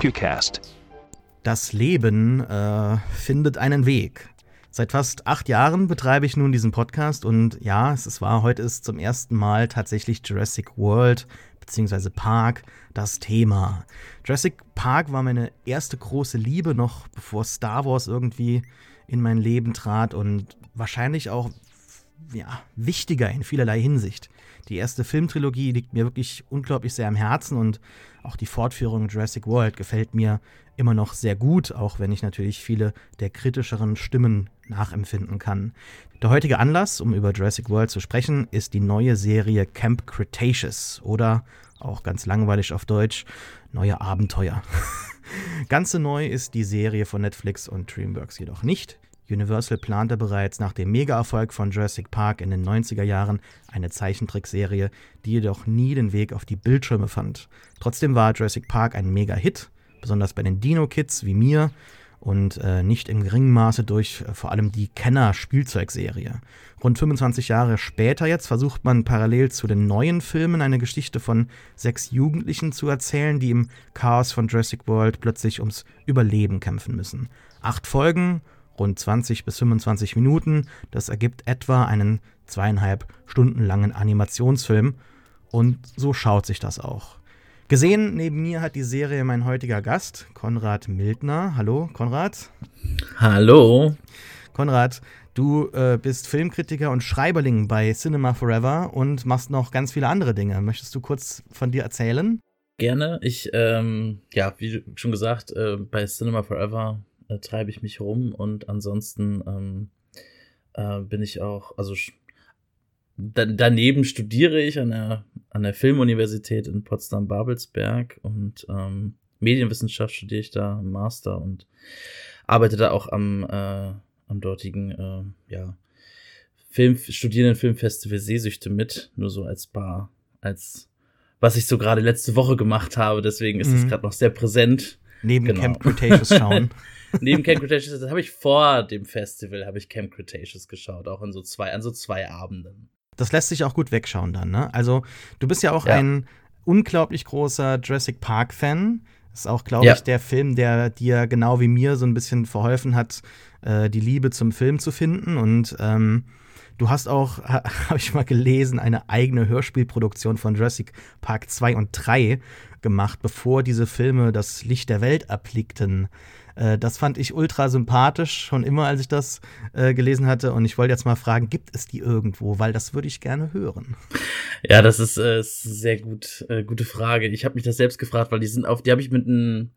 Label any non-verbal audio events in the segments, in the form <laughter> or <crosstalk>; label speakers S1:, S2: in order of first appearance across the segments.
S1: Qcast. Das Leben äh, findet einen Weg. Seit fast acht Jahren betreibe ich nun diesen Podcast und ja, es war heute ist zum ersten Mal tatsächlich Jurassic World bzw. Park das Thema. Jurassic Park war meine erste große Liebe noch bevor Star Wars irgendwie in mein Leben trat und wahrscheinlich auch ja, wichtiger in vielerlei Hinsicht. Die erste Filmtrilogie liegt mir wirklich unglaublich sehr am Herzen und auch die Fortführung Jurassic World gefällt mir immer noch sehr gut, auch wenn ich natürlich viele der kritischeren Stimmen nachempfinden kann. Der heutige Anlass, um über Jurassic World zu sprechen, ist die neue Serie Camp Cretaceous oder auch ganz langweilig auf Deutsch, neue Abenteuer. <laughs> Ganz neu ist die Serie von Netflix und DreamWorks jedoch nicht. Universal plante bereits nach dem Mega-Erfolg von Jurassic Park in den 90er Jahren eine Zeichentrickserie, die jedoch nie den Weg auf die Bildschirme fand. Trotzdem war Jurassic Park ein Mega-Hit, besonders bei den Dino-Kids wie mir und äh, nicht im geringen Maße durch äh, vor allem die Kenner-Spielzeugserie. Rund 25 Jahre später jetzt versucht man parallel zu den neuen Filmen eine Geschichte von sechs Jugendlichen zu erzählen, die im Chaos von Jurassic World plötzlich ums Überleben kämpfen müssen. Acht Folgen rund 20 bis 25 Minuten. Das ergibt etwa einen zweieinhalb Stunden langen Animationsfilm. Und so schaut sich das auch. Gesehen neben mir hat die Serie mein heutiger Gast, Konrad Mildner. Hallo, Konrad.
S2: Hallo.
S1: Konrad, du äh, bist Filmkritiker und Schreiberling bei Cinema Forever und machst noch ganz viele andere Dinge. Möchtest du kurz von dir erzählen?
S2: Gerne. Ich, ähm, ja, wie schon gesagt, äh, bei Cinema Forever äh, treibe ich mich rum und ansonsten ähm, äh, bin ich auch, also da, daneben studiere ich an der, an der Filmuniversität in Potsdam-Babelsberg und ähm, Medienwissenschaft studiere ich da im Master und arbeite da auch am, äh, am dortigen, äh, ja, Film, Studierenden Filmfestival Sehsüchte mit, nur so als Bar, als was ich so gerade letzte Woche gemacht habe, deswegen ist es mhm. gerade noch sehr präsent.
S1: Neben genau. Camp Cretaceous schauen. <laughs>
S2: Neben Camp Cretaceous, das habe ich vor dem Festival, habe ich Camp Cretaceous geschaut, auch an so zwei, an so zwei Abenden.
S1: Das lässt sich auch gut wegschauen dann, ne? Also, du bist ja auch ja. ein unglaublich großer Jurassic Park-Fan. Ist auch, glaube ja. ich, der Film, der dir genau wie mir so ein bisschen verholfen hat, äh, die Liebe zum Film zu finden. Und ähm, du hast auch, <laughs> ha, habe ich mal gelesen, eine eigene Hörspielproduktion von Jurassic Park 2 und 3 gemacht, bevor diese Filme das Licht der Welt erblickten. Äh, das fand ich ultra sympathisch, schon immer, als ich das äh, gelesen hatte. Und ich wollte jetzt mal fragen, gibt es die irgendwo? Weil das würde ich gerne hören.
S2: Ja, das ist, äh, sehr gut, äh, gute Frage. Ich habe mich das selbst gefragt, weil die sind auf, die habe ich mit einem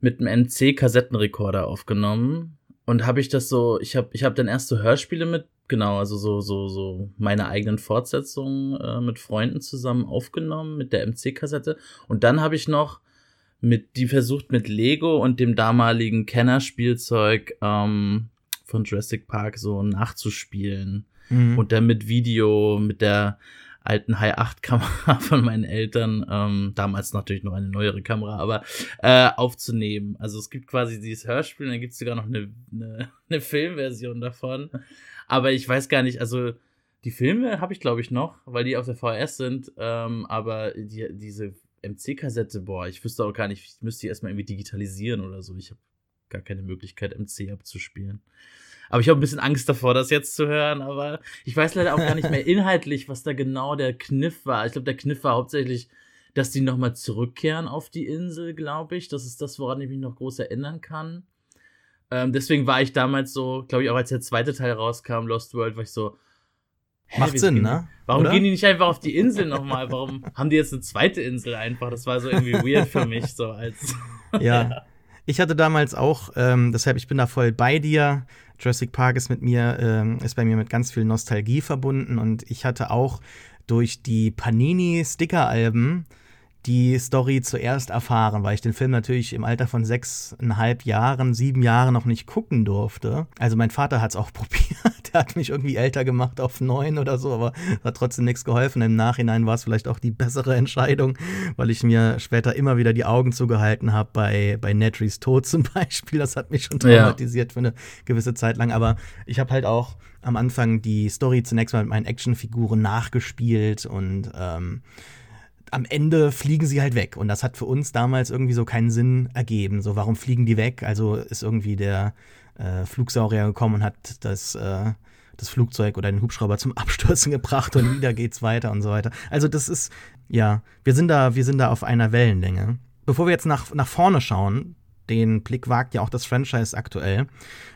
S2: mit einem NC-Kassettenrekorder aufgenommen. Und habe ich das so, ich habe ich hab dann erst so Hörspiele mit, genau, also so, so, so meine eigenen Fortsetzungen äh, mit Freunden zusammen aufgenommen mit der MC-Kassette. Und dann habe ich noch mit, die versucht mit Lego und dem damaligen Kennerspielzeug ähm, von Jurassic Park so nachzuspielen. Mhm. Und dann mit Video, mit der alten High 8 Kamera <laughs> von meinen Eltern, ähm, damals natürlich noch eine neuere Kamera, aber äh, aufzunehmen. Also es gibt quasi dieses Hörspiel und dann gibt es sogar noch eine, eine, <laughs> eine Filmversion davon. Aber ich weiß gar nicht, also die Filme habe ich glaube ich noch, weil die auf der VHS sind, ähm, aber die, diese MC-Kassette, boah, ich wüsste auch gar nicht, ich müsste die erstmal irgendwie digitalisieren oder so. Ich habe gar keine Möglichkeit, MC abzuspielen. Aber ich habe ein bisschen Angst davor, das jetzt zu hören. Aber ich weiß leider auch gar nicht mehr <laughs> inhaltlich, was da genau der Kniff war. Ich glaube, der Kniff war hauptsächlich, dass die nochmal zurückkehren auf die Insel, glaube ich. Das ist das, woran ich mich noch groß erinnern kann. Ähm, deswegen war ich damals so, glaube ich, auch als der zweite Teil rauskam, Lost World, war ich so,
S1: Macht Sinn, ne?
S2: Warum Oder? gehen die nicht einfach auf die Insel nochmal? Warum haben die jetzt eine zweite Insel einfach? Das war so irgendwie weird für mich, so als.
S1: ja. ja. <laughs> Ich hatte damals auch, ähm, deshalb ich bin da voll bei dir. Jurassic Park ist mit mir, ähm, ist bei mir mit ganz viel Nostalgie verbunden und ich hatte auch durch die Panini Sticker-Alben die Story zuerst erfahren, weil ich den Film natürlich im Alter von sechseinhalb Jahren, sieben Jahren noch nicht gucken durfte. Also mein Vater hat es auch <laughs> probiert. Der hat mich irgendwie älter gemacht auf neun oder so, aber hat trotzdem nichts geholfen. Im Nachhinein war es vielleicht auch die bessere Entscheidung, weil ich mir später immer wieder die Augen zugehalten habe bei, bei Nedrys Tod zum Beispiel. Das hat mich schon traumatisiert ja. für eine gewisse Zeit lang. Aber ich habe halt auch am Anfang die Story zunächst mal mit meinen Actionfiguren nachgespielt und ähm, am Ende fliegen sie halt weg. Und das hat für uns damals irgendwie so keinen Sinn ergeben. So, warum fliegen die weg? Also ist irgendwie der äh, Flugsaurier gekommen und hat das, äh, das Flugzeug oder den Hubschrauber zum <laughs> Abstürzen gebracht und wieder geht's weiter und so weiter. Also das ist, ja, wir sind da, wir sind da auf einer Wellenlänge. Bevor wir jetzt nach, nach vorne schauen, den Blick wagt ja auch das Franchise aktuell.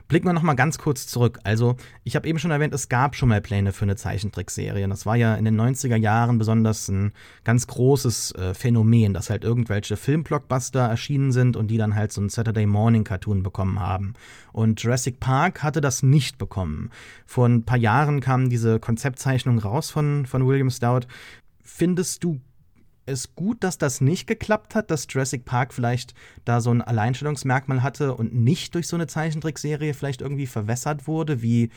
S1: Blicken wir noch mal ganz kurz zurück. Also, ich habe eben schon erwähnt, es gab schon mal Pläne für eine Zeichentrickserie. Das war ja in den 90er Jahren besonders ein ganz großes äh, Phänomen, dass halt irgendwelche Filmblockbuster erschienen sind und die dann halt so ein Saturday Morning Cartoon bekommen haben. Und Jurassic Park hatte das nicht bekommen. Vor ein paar Jahren kam diese Konzeptzeichnung raus von, von William Stout. Findest du es gut, dass das nicht geklappt hat, dass Jurassic Park vielleicht da so ein Alleinstellungsmerkmal hatte und nicht durch so eine Zeichentrickserie vielleicht irgendwie verwässert wurde, wie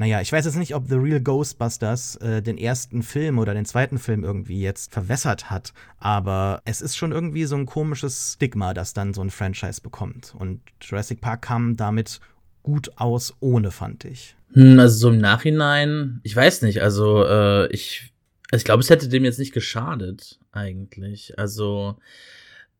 S1: naja, ich weiß jetzt nicht, ob The Real Ghostbusters äh, den ersten Film oder den zweiten Film irgendwie jetzt verwässert hat, aber es ist schon irgendwie so ein komisches Stigma, das dann so ein Franchise bekommt. Und Jurassic Park kam damit gut aus ohne, fand ich.
S2: Hm, also so im Nachhinein, ich weiß nicht, also äh, ich ich glaube, es hätte dem jetzt nicht geschadet, eigentlich. Also,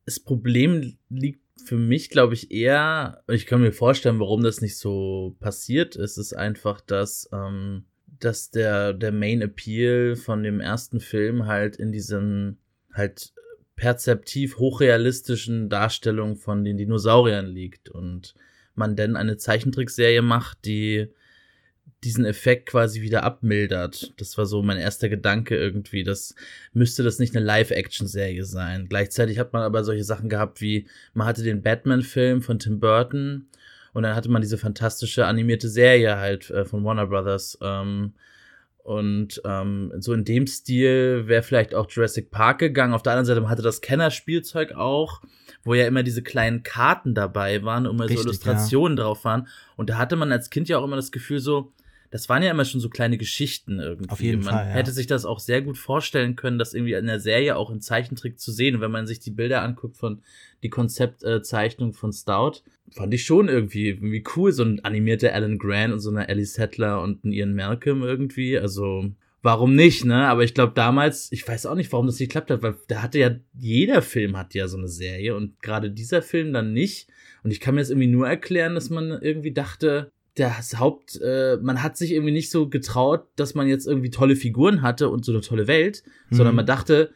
S2: das Problem liegt für mich, glaube ich, eher, ich kann mir vorstellen, warum das nicht so passiert ist, ist einfach, dass, ähm, dass der, der Main Appeal von dem ersten Film halt in diesem halt perzeptiv hochrealistischen Darstellung von den Dinosauriern liegt und man denn eine Zeichentrickserie macht, die diesen Effekt quasi wieder abmildert. Das war so mein erster Gedanke irgendwie. Das müsste das nicht eine Live-Action-Serie sein. Gleichzeitig hat man aber solche Sachen gehabt wie, man hatte den Batman-Film von Tim Burton und dann hatte man diese fantastische animierte Serie halt äh, von Warner Brothers. Ähm, und ähm, so in dem Stil wäre vielleicht auch Jurassic Park gegangen. Auf der anderen Seite man hatte das Kennerspielzeug auch, wo ja immer diese kleinen Karten dabei waren, immer Richtig, so Illustrationen ja. drauf waren. Und da hatte man als Kind ja auch immer das Gefühl so, das waren ja immer schon so kleine Geschichten irgendwie.
S1: Auf jeden
S2: man
S1: Fall. Ja.
S2: hätte sich das auch sehr gut vorstellen können, das irgendwie in der Serie auch in Zeichentrick zu sehen. Und wenn man sich die Bilder anguckt von die Konzeptzeichnung von Stout, fand ich schon irgendwie, irgendwie cool. So ein animierter Alan Grant und so eine Ellie Settler und ein Ian Malcolm irgendwie. Also, warum nicht, ne? Aber ich glaube damals, ich weiß auch nicht, warum das nicht geklappt hat, weil da hatte ja, jeder Film hat ja so eine Serie und gerade dieser Film dann nicht. Und ich kann mir das irgendwie nur erklären, dass man irgendwie dachte, das Haupt, äh, man hat sich irgendwie nicht so getraut, dass man jetzt irgendwie tolle Figuren hatte und so eine tolle Welt, mhm. sondern man dachte,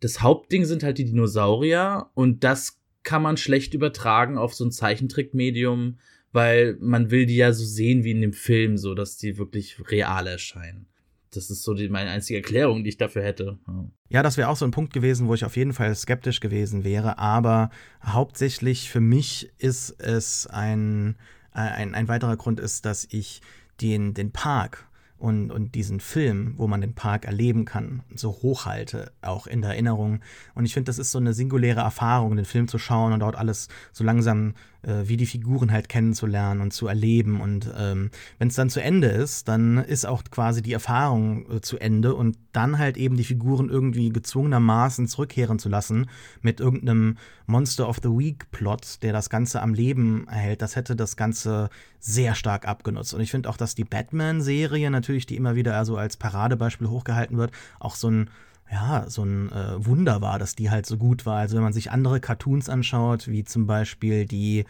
S2: das Hauptding sind halt die Dinosaurier und das kann man schlecht übertragen auf so ein Zeichentrickmedium, weil man will die ja so sehen wie in dem Film, so dass die wirklich real erscheinen. Das ist so die, meine einzige Erklärung, die ich dafür hätte.
S1: Ja, ja das wäre auch so ein Punkt gewesen, wo ich auf jeden Fall skeptisch gewesen wäre. Aber hauptsächlich für mich ist es ein ein, ein weiterer Grund ist, dass ich den, den Park und, und diesen Film, wo man den Park erleben kann, so hochhalte, auch in der Erinnerung. Und ich finde, das ist so eine singuläre Erfahrung, den Film zu schauen und dort alles so langsam äh, wie die Figuren halt kennenzulernen und zu erleben. Und ähm, wenn es dann zu Ende ist, dann ist auch quasi die Erfahrung äh, zu Ende und dann halt eben die Figuren irgendwie gezwungenermaßen zurückkehren zu lassen mit irgendeinem Monster of the Week Plot, der das Ganze am Leben erhält, das hätte das Ganze sehr stark abgenutzt. Und ich finde auch, dass die Batman-Serie natürlich, die immer wieder also als Paradebeispiel hochgehalten wird, auch so ein ja, so ein äh, Wunder war, dass die halt so gut war. Also wenn man sich andere Cartoons anschaut, wie zum Beispiel die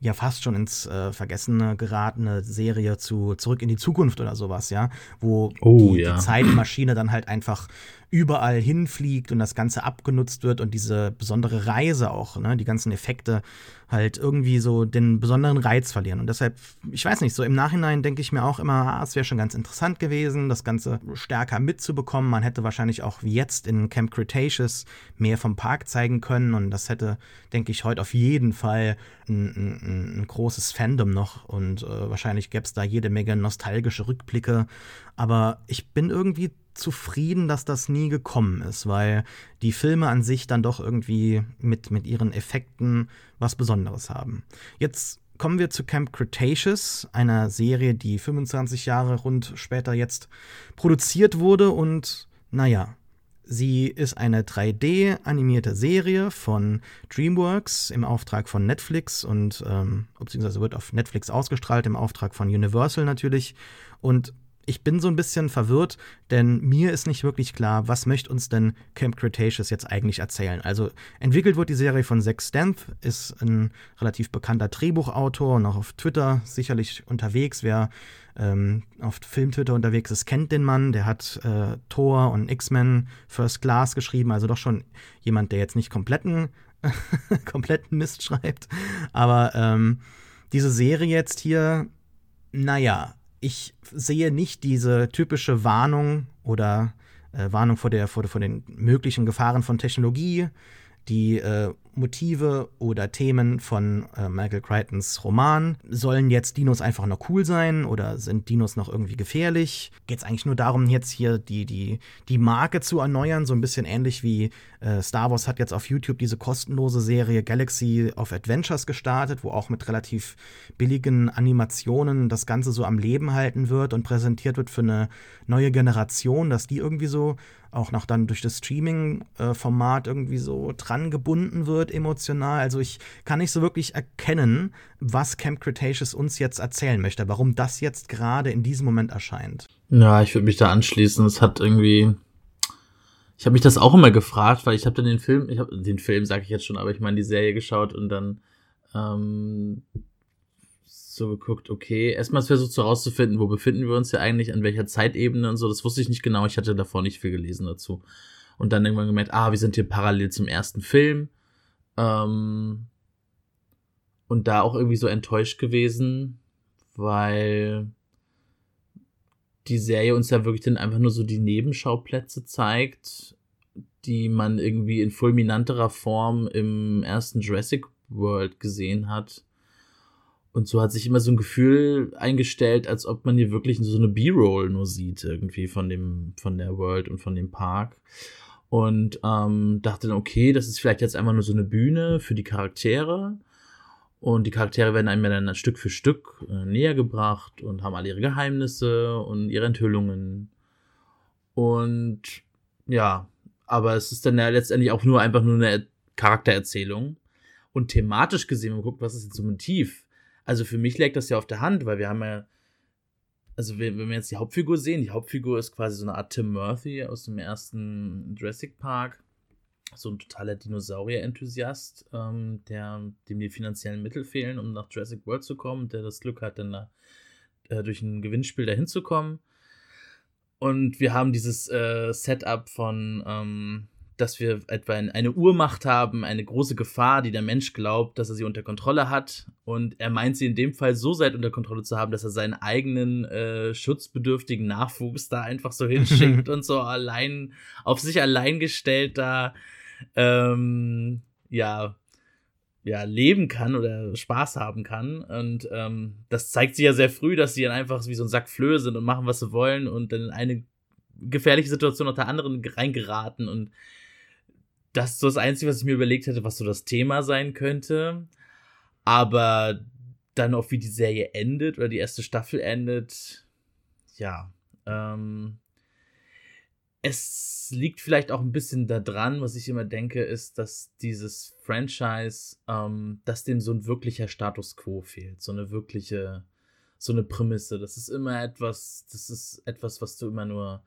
S1: ja fast schon ins äh, Vergessene geratene Serie zu Zurück in die Zukunft oder sowas, ja, wo
S2: oh,
S1: die,
S2: ja.
S1: die Zeitmaschine dann halt einfach überall hinfliegt und das Ganze abgenutzt wird und diese besondere Reise auch, ne, die ganzen Effekte halt irgendwie so den besonderen Reiz verlieren. Und deshalb, ich weiß nicht, so im Nachhinein denke ich mir auch immer, ah, es wäre schon ganz interessant gewesen, das Ganze stärker mitzubekommen. Man hätte wahrscheinlich auch jetzt in Camp Cretaceous mehr vom Park zeigen können und das hätte, denke ich, heute auf jeden Fall einen, ein, ein großes Fandom noch und äh, wahrscheinlich gäbe es da jede Menge nostalgische Rückblicke. Aber ich bin irgendwie zufrieden, dass das nie gekommen ist, weil die Filme an sich dann doch irgendwie mit, mit ihren Effekten was Besonderes haben. Jetzt kommen wir zu Camp Cretaceous, einer Serie, die 25 Jahre rund später jetzt produziert wurde und naja, Sie ist eine 3D-animierte Serie von DreamWorks im Auftrag von Netflix und ähm, beziehungsweise wird auf Netflix ausgestrahlt im Auftrag von Universal natürlich. Und ich bin so ein bisschen verwirrt, denn mir ist nicht wirklich klar, was möchte uns denn Camp Cretaceous jetzt eigentlich erzählen. Also entwickelt wird die Serie von Zack Stamp, ist ein relativ bekannter Drehbuchautor und auch auf Twitter sicherlich unterwegs. Wer ähm, auf Filmtwitter unterwegs ist, kennt den Mann. Der hat äh, Thor und X-Men First Class geschrieben, also doch schon jemand, der jetzt nicht kompletten, <laughs> kompletten Mist schreibt. Aber ähm, diese Serie jetzt hier, naja, ich sehe nicht diese typische Warnung oder äh, Warnung vor, der, vor, vor den möglichen Gefahren von Technologie, die äh, Motive oder Themen von äh, Michael Crichtons Roman. Sollen jetzt Dinos einfach noch cool sein oder sind Dinos noch irgendwie gefährlich? Geht es eigentlich nur darum, jetzt hier die, die, die Marke zu erneuern, so ein bisschen ähnlich wie äh, Star Wars hat jetzt auf YouTube diese kostenlose Serie Galaxy of Adventures gestartet, wo auch mit relativ billigen Animationen das Ganze so am Leben halten wird und präsentiert wird für eine neue Generation, dass die irgendwie so auch noch dann durch das Streaming-Format irgendwie so dran gebunden wird emotional. Also ich kann nicht so wirklich erkennen, was Camp Cretaceous uns jetzt erzählen möchte, warum das jetzt gerade in diesem Moment erscheint.
S2: Ja, ich würde mich da anschließen. Es hat irgendwie ich habe mich das auch immer gefragt, weil ich habe dann den Film, ich habe den Film sage ich jetzt schon, aber ich meine die Serie geschaut und dann ähm, so geguckt, okay, erstmal versucht so rauszufinden, wo befinden wir uns ja eigentlich, an welcher Zeitebene und so, das wusste ich nicht genau, ich hatte davor nicht viel gelesen dazu. Und dann irgendwann gemerkt, ah, wir sind hier parallel zum ersten Film. Ähm, und da auch irgendwie so enttäuscht gewesen, weil die Serie uns ja wirklich dann einfach nur so die Nebenschauplätze zeigt, die man irgendwie in fulminanterer Form im ersten Jurassic World gesehen hat. Und so hat sich immer so ein Gefühl eingestellt, als ob man hier wirklich so eine B-Roll nur sieht, irgendwie von dem, von der World und von dem Park. Und ähm, dachte dann, okay, das ist vielleicht jetzt einfach nur so eine Bühne für die Charaktere. Und die Charaktere werden einem dann Stück für Stück äh, näher gebracht und haben alle ihre Geheimnisse und ihre Enthüllungen. Und ja, aber es ist dann ja letztendlich auch nur einfach nur eine Charaktererzählung. Und thematisch gesehen, wenn man guckt, was ist jetzt so ein Motiv, also für mich liegt das ja auf der Hand, weil wir haben ja, also wenn wir jetzt die Hauptfigur sehen, die Hauptfigur ist quasi so eine Art Tim Murphy aus dem ersten Jurassic Park. So ein totaler Dinosaurier-Enthusiast, ähm, der, dem die finanziellen Mittel fehlen, um nach Jurassic World zu kommen, der das Glück hat, dann da, äh, durch ein Gewinnspiel dahin zu kommen. Und wir haben dieses äh, Setup von ähm, dass wir etwa eine Urmacht haben, eine große Gefahr, die der Mensch glaubt, dass er sie unter Kontrolle hat. Und er meint sie in dem Fall so sehr unter Kontrolle zu haben, dass er seinen eigenen äh, schutzbedürftigen Nachwuchs da einfach so <laughs> hinschickt und so allein auf sich allein gestellt da ähm, ja ja leben kann oder Spaß haben kann und ähm, das zeigt sich ja sehr früh, dass sie dann einfach wie so ein Sack Flöhe sind und machen was sie wollen und dann in eine gefährliche Situation unter anderen reingeraten und das ist so das Einzige, was ich mir überlegt hätte, was so das Thema sein könnte. Aber dann auch wie die Serie endet oder die erste Staffel endet, ja. Ähm, es liegt vielleicht auch ein bisschen daran, was ich immer denke, ist, dass dieses Franchise, ähm, dass dem so ein wirklicher Status quo fehlt, so eine wirkliche, so eine Prämisse. Das ist immer etwas, das ist etwas, was du immer nur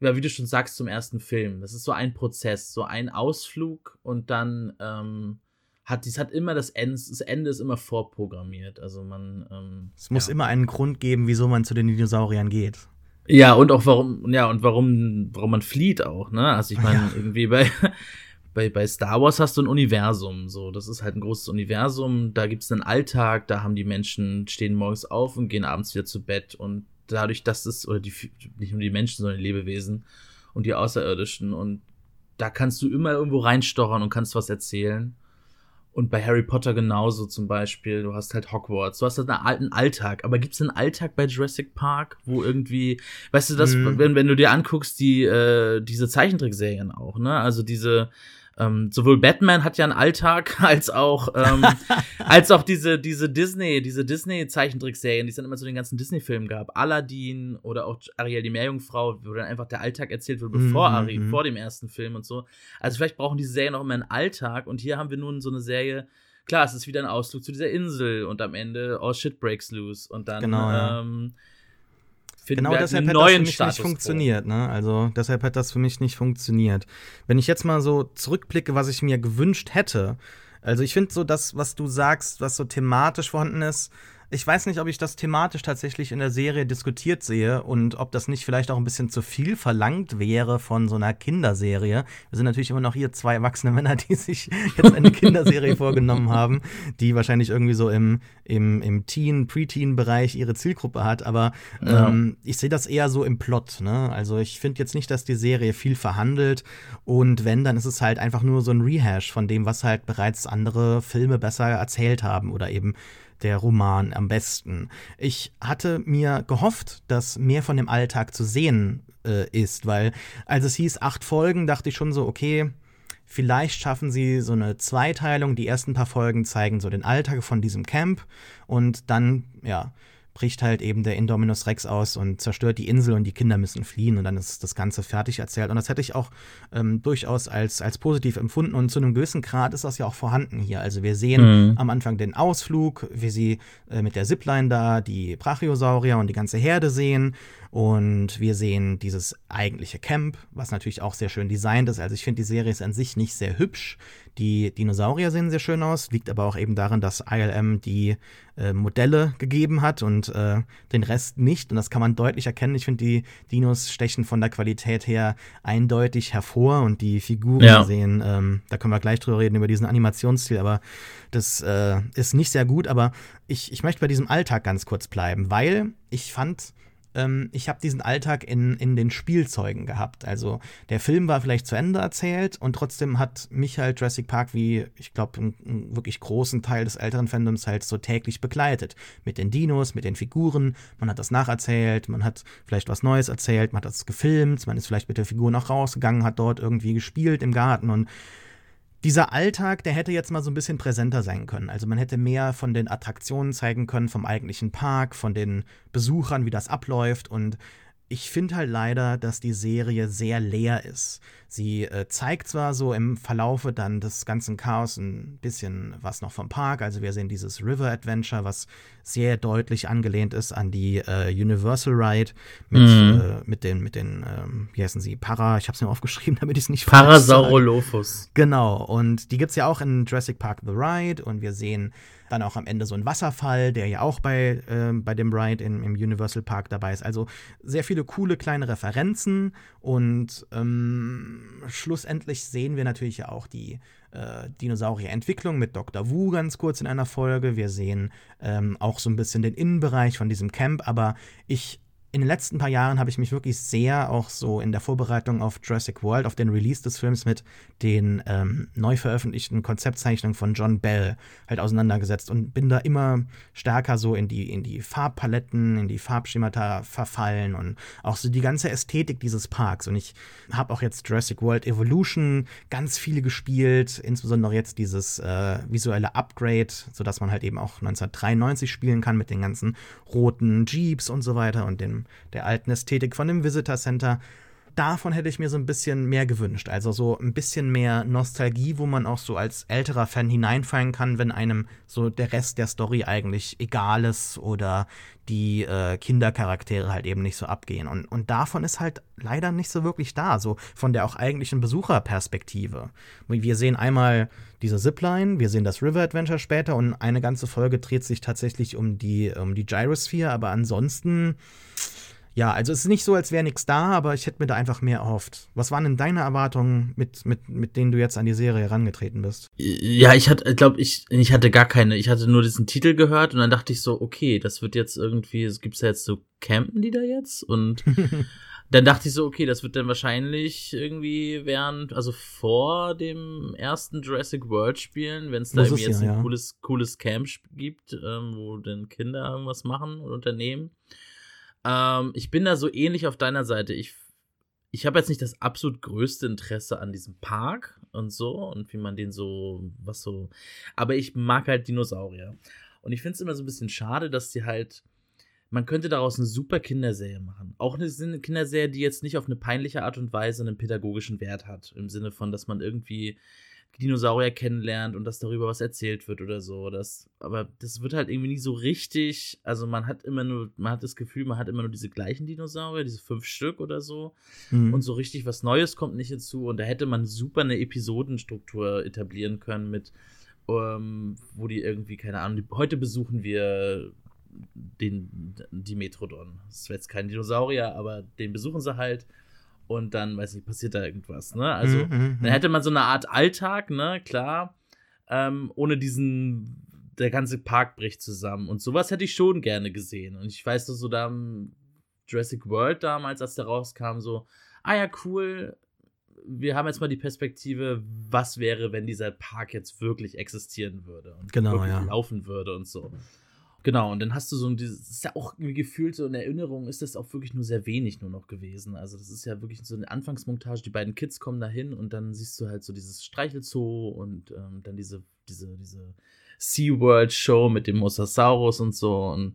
S2: ja, wie du schon sagst, zum ersten Film. Das ist so ein Prozess, so ein Ausflug und dann ähm, hat dies hat immer das Ende, das Ende ist immer vorprogrammiert. Also man. Ähm,
S1: es muss ja. immer einen Grund geben, wieso man zu den Dinosauriern geht.
S2: Ja, und auch warum, ja, und warum, warum man flieht auch, ne? Also ich meine, ja. irgendwie bei, <laughs> bei, bei Star Wars hast du ein Universum, so, das ist halt ein großes Universum, da gibt es einen Alltag, da haben die Menschen, stehen morgens auf und gehen abends wieder zu Bett und dadurch, dass es, oder die, nicht nur die Menschen, sondern die Lebewesen und die Außerirdischen. Und da kannst du immer irgendwo reinstochern und kannst was erzählen. Und bei Harry Potter genauso zum Beispiel. Du hast halt Hogwarts, du hast halt einen alten Alltag. Aber gibt es einen Alltag bei Jurassic Park, wo irgendwie, weißt du, das, mhm. wenn, wenn du dir anguckst, die, äh, diese Zeichentrickserien auch, ne? Also diese, ähm, sowohl Batman hat ja einen Alltag <laughs> als auch ähm, <laughs> als auch diese diese Disney diese Disney Zeichentrickserien, die es dann immer zu den ganzen Disney Filmen gab, Aladdin oder auch Ariel die Meerjungfrau, wo dann einfach der Alltag erzählt wird bevor mm -hmm. Ari mhm. vor dem ersten Film und so. Also vielleicht brauchen diese Serien auch immer einen Alltag und hier haben wir nun so eine Serie Klar, es ist wieder ein Ausflug zu dieser Insel und am Ende all shit breaks loose und dann
S1: genau,
S2: ja. ähm,
S1: finden genau wir deshalb einen neuen das für mich nicht funktioniert. Ne? Also deshalb hat das für mich nicht funktioniert. Wenn ich jetzt mal so zurückblicke, was ich mir gewünscht hätte, also ich finde so das, was du sagst, was so thematisch vorhanden ist, ich weiß nicht, ob ich das thematisch tatsächlich in der Serie diskutiert sehe und ob das nicht vielleicht auch ein bisschen zu viel verlangt wäre von so einer Kinderserie. Wir sind natürlich immer noch hier zwei erwachsene Männer, die sich jetzt eine Kinderserie vorgenommen haben, die wahrscheinlich irgendwie so im, im, im Teen-, Preteen-Bereich ihre Zielgruppe hat. Aber ja. ähm, ich sehe das eher so im Plot. Ne? Also ich finde jetzt nicht, dass die Serie viel verhandelt und wenn, dann ist es halt einfach nur so ein Rehash von dem, was halt bereits andere Filme besser erzählt haben oder eben der Roman am besten. Ich hatte mir gehofft, dass mehr von dem Alltag zu sehen äh, ist, weil als es hieß acht Folgen, dachte ich schon so, okay, vielleicht schaffen sie so eine Zweiteilung. Die ersten paar Folgen zeigen so den Alltag von diesem Camp und dann, ja, bricht halt eben der Indominus Rex aus und zerstört die Insel und die Kinder müssen fliehen und dann ist das Ganze fertig erzählt. Und das hätte ich auch ähm, durchaus als, als positiv empfunden und zu einem gewissen Grad ist das ja auch vorhanden hier. Also wir sehen mhm. am Anfang den Ausflug, wie sie äh, mit der Zipline da die Brachiosaurier und die ganze Herde sehen und wir sehen dieses eigentliche Camp, was natürlich auch sehr schön designt ist. Also ich finde, die Serie ist an sich nicht sehr hübsch. Die Dinosaurier sehen sehr schön aus, liegt aber auch eben daran, dass ILM die äh, Modelle gegeben hat und äh, den Rest nicht. Und das kann man deutlich erkennen. Ich finde, die Dinos stechen von der Qualität her eindeutig hervor und die Figuren ja. sehen, ähm, da können wir gleich drüber reden, über diesen Animationsstil, aber das äh, ist nicht sehr gut. Aber ich, ich möchte bei diesem Alltag ganz kurz bleiben, weil ich fand, ähm, ich habe diesen Alltag in, in den Spielzeugen gehabt. Also der Film war vielleicht zu Ende erzählt und trotzdem hat mich halt Jurassic Park wie, ich glaube, einen, wirklich großen Teil des älteren Fandoms halt so täglich begleitet. Mit den Dinos, mit den Figuren. Man hat das nacherzählt, man hat vielleicht was Neues erzählt, man hat das gefilmt, man ist vielleicht mit der Figur noch rausgegangen, hat dort irgendwie gespielt im Garten und dieser Alltag, der hätte jetzt mal so ein bisschen präsenter sein können. Also man hätte mehr von den Attraktionen zeigen können, vom eigentlichen Park, von den Besuchern, wie das abläuft. Und ich finde halt leider, dass die Serie sehr leer ist. Sie äh, zeigt zwar so im Verlaufe dann des ganzen Chaos ein bisschen was noch vom Park. Also wir sehen dieses River Adventure, was sehr deutlich angelehnt ist an die äh, Universal Ride mit, mhm. äh, mit den, mit den ähm, wie heißen sie, Para, ich habe es mir aufgeschrieben, <laughs> damit ich es nicht
S2: Parasaurolophus.
S1: Genau, und die gibt es ja auch in Jurassic Park The Ride und wir sehen dann auch am Ende so ein Wasserfall, der ja auch bei, äh, bei dem Ride in, im Universal Park dabei ist. Also sehr viele coole kleine Referenzen und ähm, schlussendlich sehen wir natürlich ja auch die äh, Dinosaurierentwicklung mit Dr. Wu ganz kurz in einer Folge. Wir sehen ähm, auch so ein bisschen den Innenbereich von diesem Camp, aber ich in den letzten paar Jahren habe ich mich wirklich sehr auch so in der Vorbereitung auf Jurassic World, auf den Release des Films mit den ähm, neu veröffentlichten Konzeptzeichnungen von John Bell halt auseinandergesetzt und bin da immer stärker so in die, in die Farbpaletten, in die Farbschemata verfallen und auch so die ganze Ästhetik dieses Parks. Und ich habe auch jetzt Jurassic World Evolution ganz viele gespielt, insbesondere jetzt dieses äh, visuelle Upgrade, sodass man halt eben auch 1993 spielen kann mit den ganzen roten Jeeps und so weiter und den der alten Ästhetik von dem Visitor Center. Davon hätte ich mir so ein bisschen mehr gewünscht. Also so ein bisschen mehr Nostalgie, wo man auch so als älterer Fan hineinfallen kann, wenn einem so der Rest der Story eigentlich egal ist oder die äh, Kindercharaktere halt eben nicht so abgehen. Und, und davon ist halt leider nicht so wirklich da, so von der auch eigentlichen Besucherperspektive. Wir sehen einmal diese Zipline, wir sehen das River Adventure später und eine ganze Folge dreht sich tatsächlich um die, um die Gyrosphere, aber ansonsten ja, also es ist nicht so, als wäre nichts da, aber ich hätte mir da einfach mehr erhofft. Was waren denn deine Erwartungen, mit, mit, mit denen du jetzt an die Serie herangetreten bist?
S2: Ja, ich hatte, glaube ich, ich hatte gar keine. Ich hatte nur diesen Titel gehört und dann dachte ich so, okay, das wird jetzt irgendwie, es gibt ja jetzt so Campen die da jetzt und <laughs> dann dachte ich so, okay, das wird dann wahrscheinlich irgendwie während, also vor dem ersten Jurassic World spielen, wenn es da irgendwie jetzt ja, ein ja. cooles, cooles Camp gibt, ähm, wo dann Kinder irgendwas machen und unternehmen. Ähm, ich bin da so ähnlich auf deiner Seite. Ich, ich habe jetzt nicht das absolut größte Interesse an diesem Park und so und wie man den so, was so, aber ich mag halt Dinosaurier. Und ich finde es immer so ein bisschen schade, dass die halt man könnte daraus eine super Kinderserie machen. Auch eine Kinderserie, die jetzt nicht auf eine peinliche Art und Weise einen pädagogischen Wert hat. Im Sinne von, dass man irgendwie Dinosaurier kennenlernt und dass darüber was erzählt wird oder so. Das, aber das wird halt irgendwie nie so richtig. Also man hat immer nur, man hat das Gefühl, man hat immer nur diese gleichen Dinosaurier, diese fünf Stück oder so. Mhm. Und so richtig was Neues kommt nicht hinzu. Und da hätte man super eine Episodenstruktur etablieren können mit, ähm, wo die irgendwie, keine Ahnung, heute besuchen wir den, die Metrodon. Das ist jetzt kein Dinosaurier, aber den besuchen sie halt und dann, weiß ich, passiert da irgendwas, ne? Also, mhm, mhm, dann hätte man so eine Art Alltag, ne, klar, ähm, ohne diesen, der ganze Park bricht zusammen. Und sowas hätte ich schon gerne gesehen. Und ich weiß so, da Jurassic World damals, als der rauskam, so, ah ja, cool, wir haben jetzt mal die Perspektive, was wäre, wenn dieser Park jetzt wirklich existieren würde und
S1: genau,
S2: wirklich
S1: ja.
S2: laufen würde und so. Genau, und dann hast du so ein, dieses, ist ja auch gefühlt so in Erinnerung, ist das auch wirklich nur sehr wenig nur noch gewesen. Also, das ist ja wirklich so eine Anfangsmontage, die beiden Kids kommen da hin und dann siehst du halt so dieses Streichelzoo und ähm, dann diese, diese, diese SeaWorld-Show mit dem Mosasaurus und so und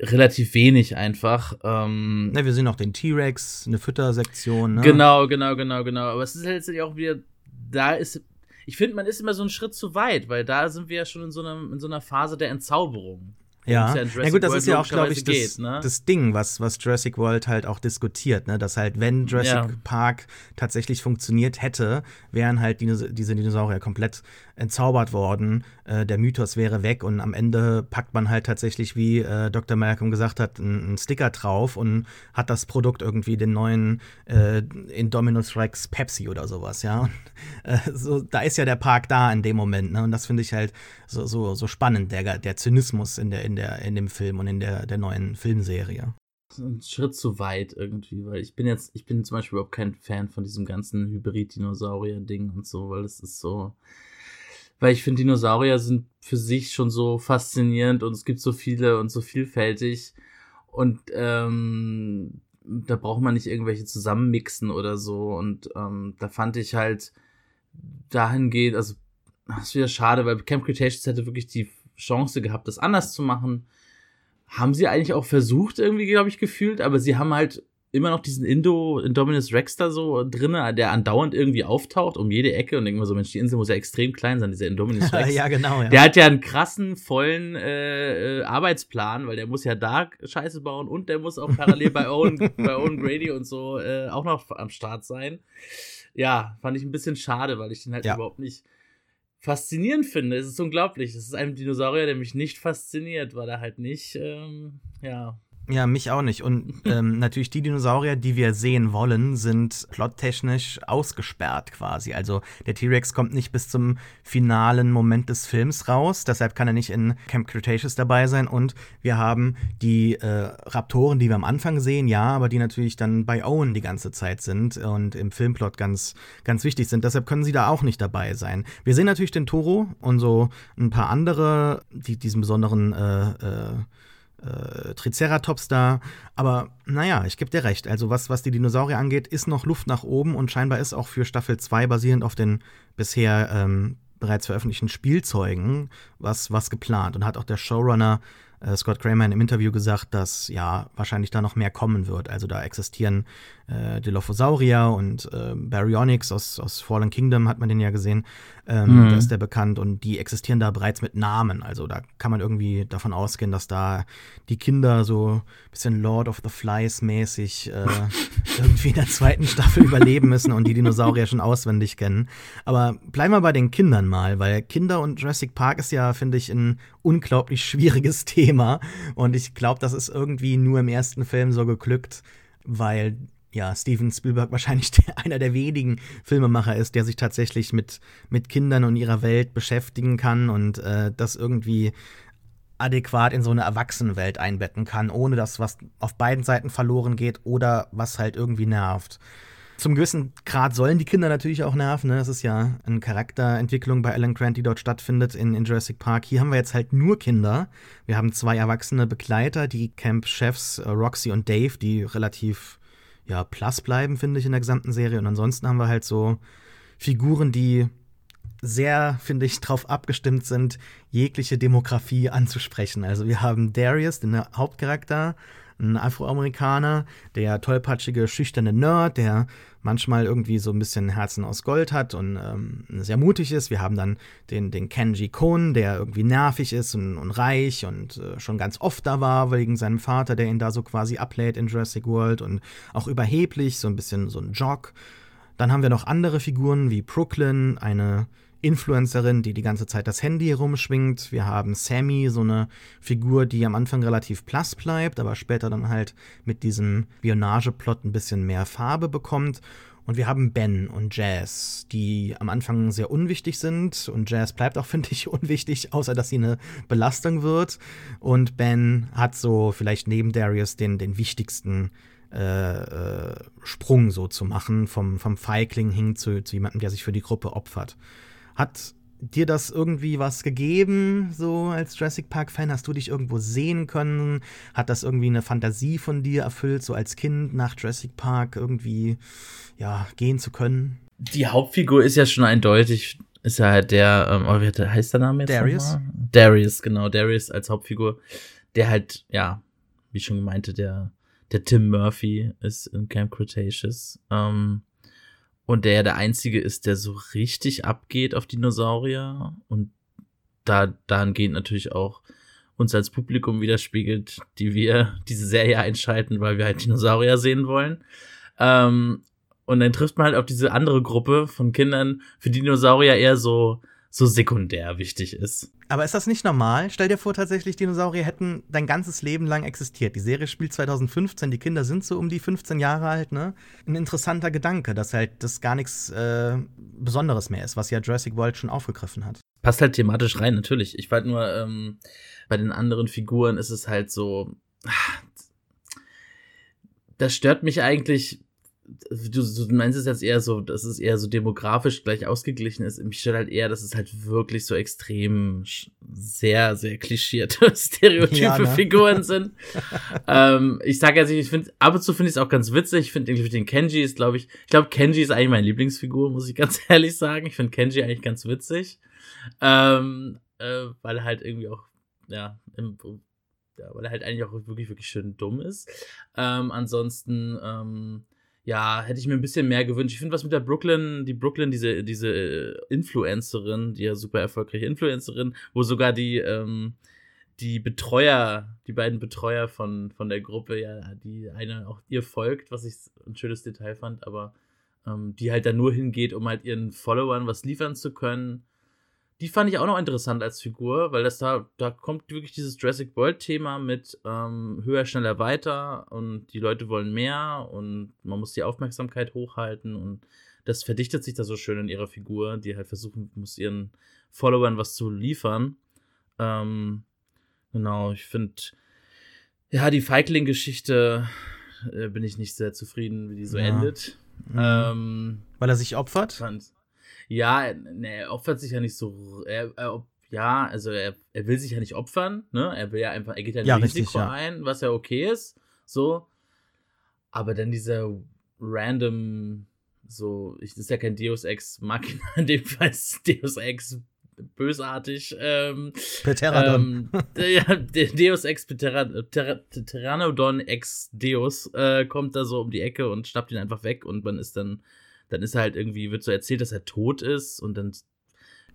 S2: relativ wenig einfach. Ähm,
S1: ne, wir sehen auch den T-Rex, eine Füttersektion. Ne?
S2: Genau, genau, genau, genau. Aber es ist halt jetzt auch wieder, da ist ich finde, man ist immer so einen Schritt zu weit, weil da sind wir ja schon in so einer, in so einer Phase der Entzauberung.
S1: Ja, ja, ja gut, das ist ja auch, glaube ich, das, geht, ne? das Ding, was, was Jurassic World halt auch diskutiert, ne? dass halt, wenn Jurassic ja. Park tatsächlich funktioniert hätte, wären halt Dinos diese Dinosaurier komplett entzaubert worden. Äh, der Mythos wäre weg und am Ende packt man halt tatsächlich, wie äh, Dr. Malcolm gesagt hat, einen Sticker drauf und hat das Produkt irgendwie den neuen äh, Indominus Rex Pepsi oder sowas, ja. Und, äh, so, da ist ja der Park da in dem Moment, ne? Und das finde ich halt so, so, so spannend, der, der Zynismus in der, in der, in dem Film und in der, der neuen Filmserie.
S2: Ein Schritt zu weit irgendwie, weil ich bin jetzt, ich bin zum Beispiel überhaupt kein Fan von diesem ganzen Hybrid-Dinosaurier-Ding und so, weil es ist so, weil ich finde, Dinosaurier sind für sich schon so faszinierend und es gibt so viele und so vielfältig und ähm, da braucht man nicht irgendwelche zusammenmixen oder so und ähm, da fand ich halt dahingehend, also das ist wieder schade, weil Camp Cretaceous hätte wirklich die Chance gehabt, das anders zu machen. Haben sie eigentlich auch versucht, irgendwie, glaube ich, gefühlt, aber sie haben halt immer noch diesen Indo, Indominus Rex da so drinne, der andauernd irgendwie auftaucht um jede Ecke und denkt mal so, Mensch, die Insel muss ja extrem klein sein, dieser Indominus <laughs> Rex.
S1: ja, genau, ja.
S2: Der hat ja einen krassen, vollen äh, äh, Arbeitsplan, weil der muss ja da Scheiße bauen und der muss auch parallel bei Owen, <laughs> bei Owen Grady und so äh, auch noch am Start sein. Ja, fand ich ein bisschen schade, weil ich den halt ja. überhaupt nicht faszinierend finde. Es ist unglaublich. Es ist ein Dinosaurier, der mich nicht fasziniert, weil er halt nicht, ähm, ja,
S1: ja, mich auch nicht. Und <laughs> ähm, natürlich die Dinosaurier, die wir sehen wollen, sind plottechnisch ausgesperrt quasi. Also der T-Rex kommt nicht bis zum finalen Moment des Films raus, deshalb kann er nicht in Camp Cretaceous dabei sein. Und wir haben die äh, Raptoren, die wir am Anfang sehen, ja, aber die natürlich dann bei Owen die ganze Zeit sind und im Filmplot ganz, ganz wichtig sind. Deshalb können sie da auch nicht dabei sein. Wir sehen natürlich den Toro und so ein paar andere, die diesen besonderen äh, äh, äh, Triceratops da. Aber naja, ich gebe dir recht. Also was, was die Dinosaurier angeht, ist noch Luft nach oben und scheinbar ist auch für Staffel 2 basierend auf den bisher ähm, bereits veröffentlichten Spielzeugen was, was geplant. Und hat auch der Showrunner äh, Scott Kramer in einem Interview gesagt, dass ja wahrscheinlich da noch mehr kommen wird. Also da existieren äh, Dilophosaurier und äh, Baryonyx aus, aus Fallen Kingdom hat man den ja gesehen. Ähm, mhm. Da ist der bekannt und die existieren da bereits mit Namen. Also da kann man irgendwie davon ausgehen, dass da die Kinder so ein bisschen Lord of the Flies mäßig äh, <laughs> irgendwie in der zweiten Staffel überleben müssen und die Dinosaurier schon auswendig kennen. Aber bleiben wir bei den Kindern mal, weil Kinder und Jurassic Park ist ja, finde ich, ein unglaublich schwieriges <laughs> Thema. Und ich glaube, das ist irgendwie nur im ersten Film so geglückt, weil ja, Steven Spielberg wahrscheinlich <laughs> der, einer der wenigen Filmemacher ist, der sich tatsächlich mit, mit Kindern und ihrer Welt beschäftigen kann und äh, das irgendwie adäquat in so eine Erwachsenenwelt einbetten kann, ohne dass was auf beiden Seiten verloren geht oder was halt irgendwie nervt. Zum gewissen Grad sollen die Kinder natürlich auch nerven. Ne? Das ist ja eine Charakterentwicklung bei Alan Grant, die dort stattfindet in, in Jurassic Park. Hier haben wir jetzt halt nur Kinder. Wir haben zwei erwachsene Begleiter, die Camp-Chefs äh, Roxy und Dave, die relativ ja, plus bleiben, finde ich, in der gesamten Serie. Und ansonsten haben wir halt so Figuren, die sehr, finde ich, darauf abgestimmt sind, jegliche Demografie anzusprechen. Also wir haben Darius, den Hauptcharakter, ein Afroamerikaner, der tollpatschige, schüchterne Nerd, der manchmal irgendwie so ein bisschen Herzen aus Gold hat und ähm, sehr mutig ist. Wir haben dann den, den Kenji Kon, der irgendwie nervig ist und, und reich und äh, schon ganz oft da war, wegen seinem Vater, der ihn da so quasi ablädt in Jurassic World und auch überheblich, so ein bisschen so ein Jock. Dann haben wir noch andere Figuren wie Brooklyn, eine Influencerin, die die ganze Zeit das Handy herumschwingt. Wir haben Sammy, so eine Figur, die am Anfang relativ blass bleibt, aber später dann halt mit diesem Bionageplot ein bisschen mehr Farbe bekommt. Und wir haben Ben und Jazz, die am Anfang sehr unwichtig sind. Und Jazz bleibt auch, <laughs> finde ich, unwichtig, außer dass sie eine Belastung wird. Und Ben hat so vielleicht neben Darius den, den wichtigsten äh, äh, Sprung so zu machen, vom, vom Feigling hin zu, zu jemandem, der sich für die Gruppe opfert. Hat dir das irgendwie was gegeben, so als Jurassic Park-Fan? Hast du dich irgendwo sehen können? Hat das irgendwie eine Fantasie von dir erfüllt, so als Kind nach Jurassic Park irgendwie ja, gehen zu können?
S2: Die Hauptfigur ist ja schon eindeutig, ist ja halt der, ähm, oh, wie heißt der Name jetzt?
S1: Darius.
S2: Darius, genau, Darius als Hauptfigur, der halt, ja, wie schon meinte, der, der Tim Murphy ist in Camp Cretaceous. Ähm, und der ja der einzige ist, der so richtig abgeht auf Dinosaurier und da dahingehend natürlich auch uns als Publikum widerspiegelt, die wir <laughs> diese Serie einschalten, weil wir halt Dinosaurier sehen wollen. Ähm, und dann trifft man halt auf diese andere Gruppe von Kindern, für Dinosaurier eher so so sekundär wichtig ist.
S1: Aber ist das nicht normal? Stell dir vor, tatsächlich Dinosaurier hätten dein ganzes Leben lang existiert. Die Serie spielt 2015, die Kinder sind so um die 15 Jahre alt, ne? Ein interessanter Gedanke, dass halt das gar nichts äh, Besonderes mehr ist, was ja Jurassic World schon aufgegriffen hat.
S2: Passt halt thematisch rein, natürlich. Ich fand nur, ähm, bei den anderen Figuren ist es halt so. Das stört mich eigentlich du, du meinst es jetzt eher so, dass es eher so demografisch gleich ausgeglichen ist. Mich stört halt eher, dass es halt wirklich so extrem sehr, sehr klischierte <laughs> Stereotype ja, ne? Figuren <laughs> sind. ähm, ich sage jetzt, ich finde, ab und zu finde ich es auch ganz witzig. Ich finde den Kenji ist, glaube ich, ich glaube, Kenji ist eigentlich meine Lieblingsfigur, muss ich ganz <laughs> ehrlich sagen. Ich finde Kenji eigentlich ganz witzig. Ähm, äh, weil er halt irgendwie auch, ja, im, ja, weil er halt eigentlich auch wirklich, wirklich schön dumm ist. Ähm, ansonsten, ähm, ja, hätte ich mir ein bisschen mehr gewünscht. Ich finde, was mit der Brooklyn, die Brooklyn, diese, diese äh, Influencerin, die ja super erfolgreiche Influencerin, wo sogar die, ähm, die Betreuer, die beiden Betreuer von, von der Gruppe, ja, die eine auch ihr folgt, was ich ein schönes Detail fand, aber ähm, die halt da nur hingeht, um halt ihren Followern was liefern zu können die fand ich auch noch interessant als Figur, weil das da, da kommt wirklich dieses Jurassic World-Thema mit ähm, höher, schneller, weiter und die Leute wollen mehr und man muss die Aufmerksamkeit hochhalten und das verdichtet sich da so schön in ihrer Figur, die halt versuchen muss, ihren Followern was zu liefern. Ähm, genau, ich finde, ja, die Feigling-Geschichte äh, bin ich nicht sehr zufrieden, wie die so ja. endet.
S1: Mhm. Ähm, Weil er sich opfert? Fand,
S2: ja, ne, er opfert sich ja nicht so. Er, er, ja, also er, er will sich ja nicht opfern, ne? Er will ja einfach, er geht ja ein ja, Risiko ja. ein, was ja okay ist. So. Aber dann dieser random, so, ich, das ist ja kein Deus Ex Machina, <laughs> in dem Fall Deus Ex bösartig. Ähm,
S1: Pteranodon.
S2: Ähm, ja, <laughs> Deus Ex Pteranodon Ex Deus äh, kommt da so um die Ecke und schnappt ihn einfach weg und man ist dann dann ist er halt irgendwie, wird so erzählt, dass er tot ist und dann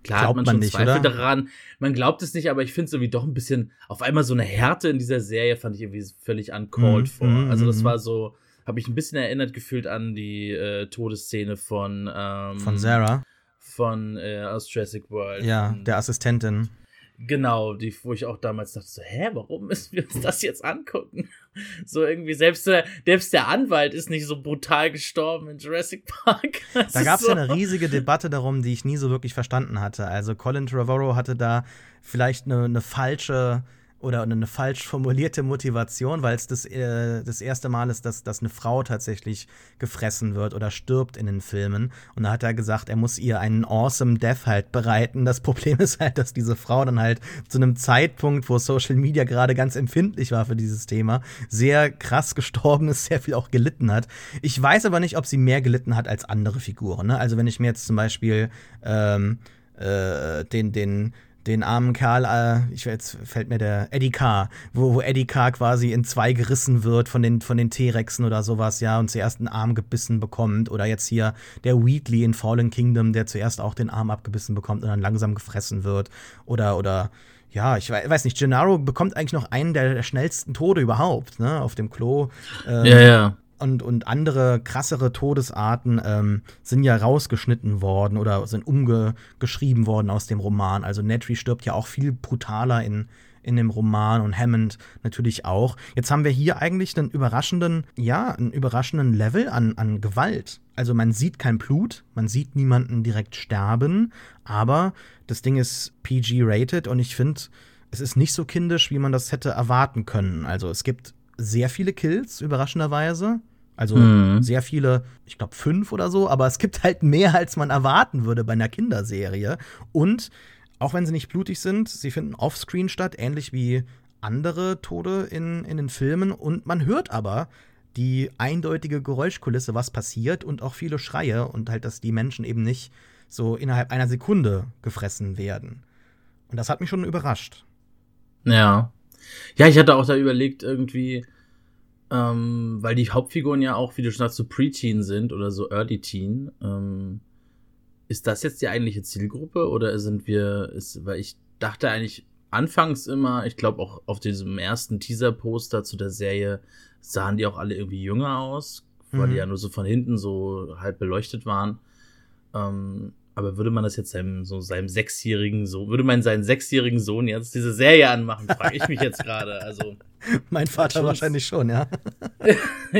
S2: Klar glaubt hat man, man schon nicht, Zweifel oder? daran. Man glaubt es nicht, aber ich finde es irgendwie doch ein bisschen, auf einmal so eine Härte in dieser Serie fand ich irgendwie völlig uncalled mm, for. Mm, also das mm. war so, habe ich ein bisschen erinnert gefühlt an die äh, Todesszene von
S1: ähm, von Sarah
S2: von äh, aus Jurassic World.
S1: Ja, der Assistentin.
S2: Genau, die, wo ich auch damals dachte, so, hä, warum müssen wir uns das jetzt angucken? So irgendwie, selbst der, selbst der Anwalt ist nicht so brutal gestorben in Jurassic Park. <laughs>
S1: Das da gab es so. ja eine riesige Debatte darum, die ich nie so wirklich verstanden hatte. Also Colin Trevorrow hatte da vielleicht eine, eine falsche oder eine falsch formulierte Motivation, weil es das, äh, das erste Mal ist, dass, dass eine Frau tatsächlich gefressen wird oder stirbt in den Filmen. Und da hat er gesagt, er muss ihr einen awesome Death halt bereiten. Das Problem <laughs> ist halt, dass diese Frau dann halt zu einem Zeitpunkt, wo Social Media gerade ganz empfindlich war für dieses Thema, sehr krass gestorben ist, <laughs> sehr viel auch gelitten hat. Ich weiß aber nicht, ob sie mehr gelitten hat als andere Figuren. Ne? Also wenn ich mir jetzt zum Beispiel ähm, äh, den, den den armen Kerl, äh, ich, jetzt fällt mir der Eddie Carr, wo, wo Eddie Carr quasi in zwei gerissen wird von den, von den T-Rexen oder sowas, ja, und zuerst einen Arm gebissen bekommt. Oder jetzt hier der Wheatley in Fallen Kingdom, der zuerst auch den Arm abgebissen bekommt und dann langsam gefressen wird. Oder, oder, ja, ich weiß nicht, Gennaro bekommt eigentlich noch einen der, der schnellsten Tode überhaupt, ne, auf dem Klo.
S2: Ähm, ja, ja
S1: und, und andere krassere Todesarten ähm, sind ja rausgeschnitten worden oder sind umgeschrieben worden aus dem Roman. Also Netri stirbt ja auch viel brutaler in, in dem Roman und Hammond natürlich auch. Jetzt haben wir hier eigentlich einen überraschenden, ja, einen überraschenden Level an, an Gewalt. Also man sieht kein Blut, man sieht niemanden direkt sterben, aber das Ding ist PG-rated und ich finde, es ist nicht so kindisch, wie man das hätte erwarten können. Also es gibt sehr viele Kills, überraschenderweise. Also mhm. sehr viele, ich glaube fünf oder so, aber es gibt halt mehr, als man erwarten würde bei einer Kinderserie. Und auch wenn sie nicht blutig sind, sie finden offscreen statt, ähnlich wie andere Tode in, in den Filmen. Und man hört aber die eindeutige Geräuschkulisse, was passiert und auch viele Schreie und halt, dass die Menschen eben nicht so innerhalb einer Sekunde gefressen werden. Und das hat mich schon überrascht.
S2: Ja. Ja, ich hatte auch da überlegt, irgendwie, ähm, weil die Hauptfiguren ja auch, wie du schon sagst, so Preteen sind oder so Early Teen. Ähm, ist das jetzt die eigentliche Zielgruppe oder sind wir, ist, weil ich dachte eigentlich anfangs immer, ich glaube auch auf diesem ersten Teaser-Poster zu der Serie sahen die auch alle irgendwie jünger aus, weil mhm. die ja nur so von hinten so halb beleuchtet waren. Ähm, aber würde man das jetzt seinem, so seinem sechsjährigen Sohn, würde man seinen sechsjährigen Sohn jetzt diese Serie anmachen, frage ich mich jetzt gerade. Also. <laughs>
S1: mein Vater wahrscheinlich schon, ja. <laughs>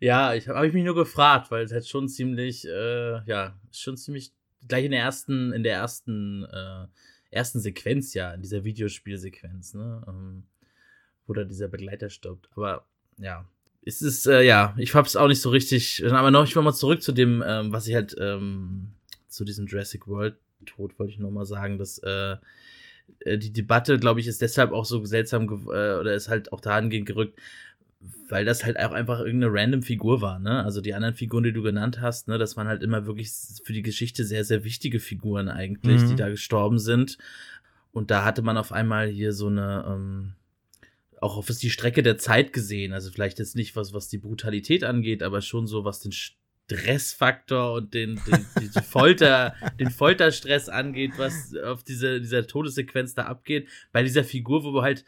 S2: ja, ich habe hab ich mich nur gefragt, weil es halt schon ziemlich, äh, ja, schon ziemlich gleich in der ersten, in der ersten, äh, ersten Sequenz, ja, in dieser Videospielsequenz, ne, ähm, wo da dieser Begleiter stirbt. Aber ja, es ist, äh, ja, ich hab's auch nicht so richtig. Aber noch, ich mal zurück zu dem, ähm, was ich halt ähm, zu diesem Jurassic World Tod wollte ich noch mal sagen, dass äh, äh die Debatte, glaube ich, ist deshalb auch so seltsam äh, oder ist halt auch dahingehend gerückt, weil das halt auch einfach irgendeine random Figur war, ne? Also die anderen Figuren, die du genannt hast, ne, das waren halt immer wirklich für die Geschichte sehr, sehr wichtige Figuren eigentlich, mhm. die da gestorben sind. Und da hatte man auf einmal hier so eine, ähm, auch auf die Strecke der Zeit gesehen. Also vielleicht jetzt nicht was, was die Brutalität angeht, aber schon so, was den Stressfaktor und den, den die Folter, den Folterstress angeht, was auf diese, dieser Todessequenz da abgeht, bei dieser Figur, wo du halt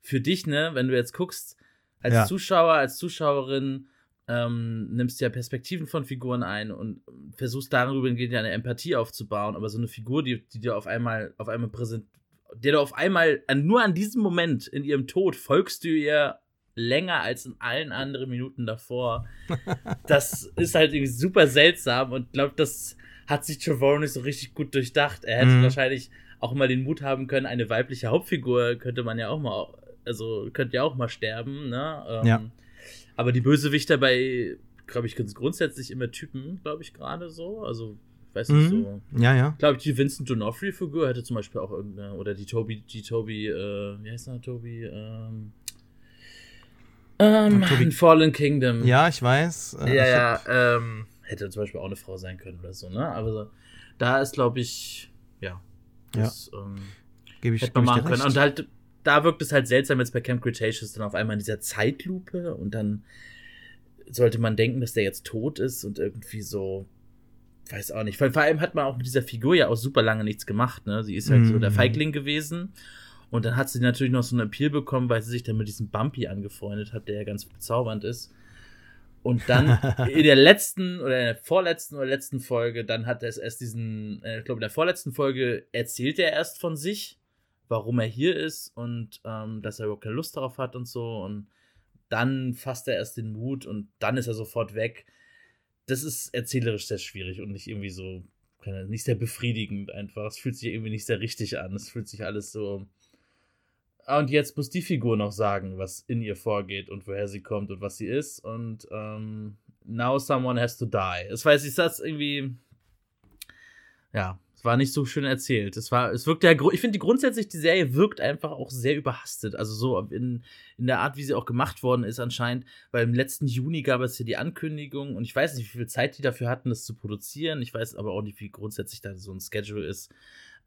S2: für dich, ne, wenn du jetzt guckst, als ja. Zuschauer, als Zuschauerin, ähm, nimmst ja Perspektiven von Figuren ein und versuchst darüber ja eine Empathie aufzubauen, aber so eine Figur, die, die dir auf einmal, auf einmal präsent, der du auf einmal, nur an diesem Moment in ihrem Tod folgst du ihr länger als in allen <laughs> anderen Minuten davor. Das ist halt irgendwie super seltsam und glaube, das hat sich Trevorrow nicht so richtig gut durchdacht. Er hätte mhm. wahrscheinlich auch mal den Mut haben können, eine weibliche Hauptfigur könnte man ja auch mal, also könnte ja auch mal sterben, ne? Ähm, ja. Aber die Bösewichter bei, glaube ich, ganz grundsätzlich immer Typen, glaube ich, gerade so. Also, weiß nicht mhm. so.
S1: Ja, ja.
S2: Glaube ich, die Vincent D'Onofrio-Figur hätte zum Beispiel auch irgendeine, oder die Toby, die Toby, äh, wie heißt der, Toby, ähm, ähm, in Fallen Kingdom.
S1: Ja, ich weiß.
S2: Äh, ja, ja. Ähm, hätte zum Beispiel auch eine Frau sein können oder so, ne? Aber da ist, glaube ich, ja. Das,
S1: ja. Ähm, Gebe ich,
S2: hätte man machen können. Und halt, da wirkt es halt seltsam jetzt bei Camp Cretaceous dann auf einmal in dieser Zeitlupe und dann sollte man denken, dass der jetzt tot ist und irgendwie so, weiß auch nicht. Vor allem hat man auch mit dieser Figur ja auch super lange nichts gemacht, ne? Sie ist halt mm. so der mhm. Feigling gewesen und dann hat sie natürlich noch so einen Appeal bekommen, weil sie sich dann mit diesem Bumpy angefreundet hat, der ja ganz bezaubernd ist. Und dann <laughs> in der letzten oder in der vorletzten oder letzten Folge, dann hat er es erst diesen, äh, ich glaube, in der vorletzten Folge erzählt er erst von sich, warum er hier ist und ähm, dass er überhaupt keine Lust darauf hat und so. Und dann fasst er erst den Mut und dann ist er sofort weg. Das ist erzählerisch sehr schwierig und nicht irgendwie so, nicht sehr befriedigend einfach. Es fühlt sich irgendwie nicht sehr richtig an. Es fühlt sich alles so. Ah, und jetzt muss die Figur noch sagen, was in ihr vorgeht und woher sie kommt und was sie ist. Und ähm, now someone has to die. Es weiß ich, das irgendwie. Ja, war nicht so schön erzählt. Es war, es wirkt ja, ich finde grundsätzlich, die Serie wirkt einfach auch sehr überhastet. Also so in, in der Art, wie sie auch gemacht worden ist anscheinend, weil im letzten Juni gab es hier die Ankündigung und ich weiß nicht, wie viel Zeit die dafür hatten, das zu produzieren. Ich weiß aber auch nicht, wie grundsätzlich da so ein Schedule ist.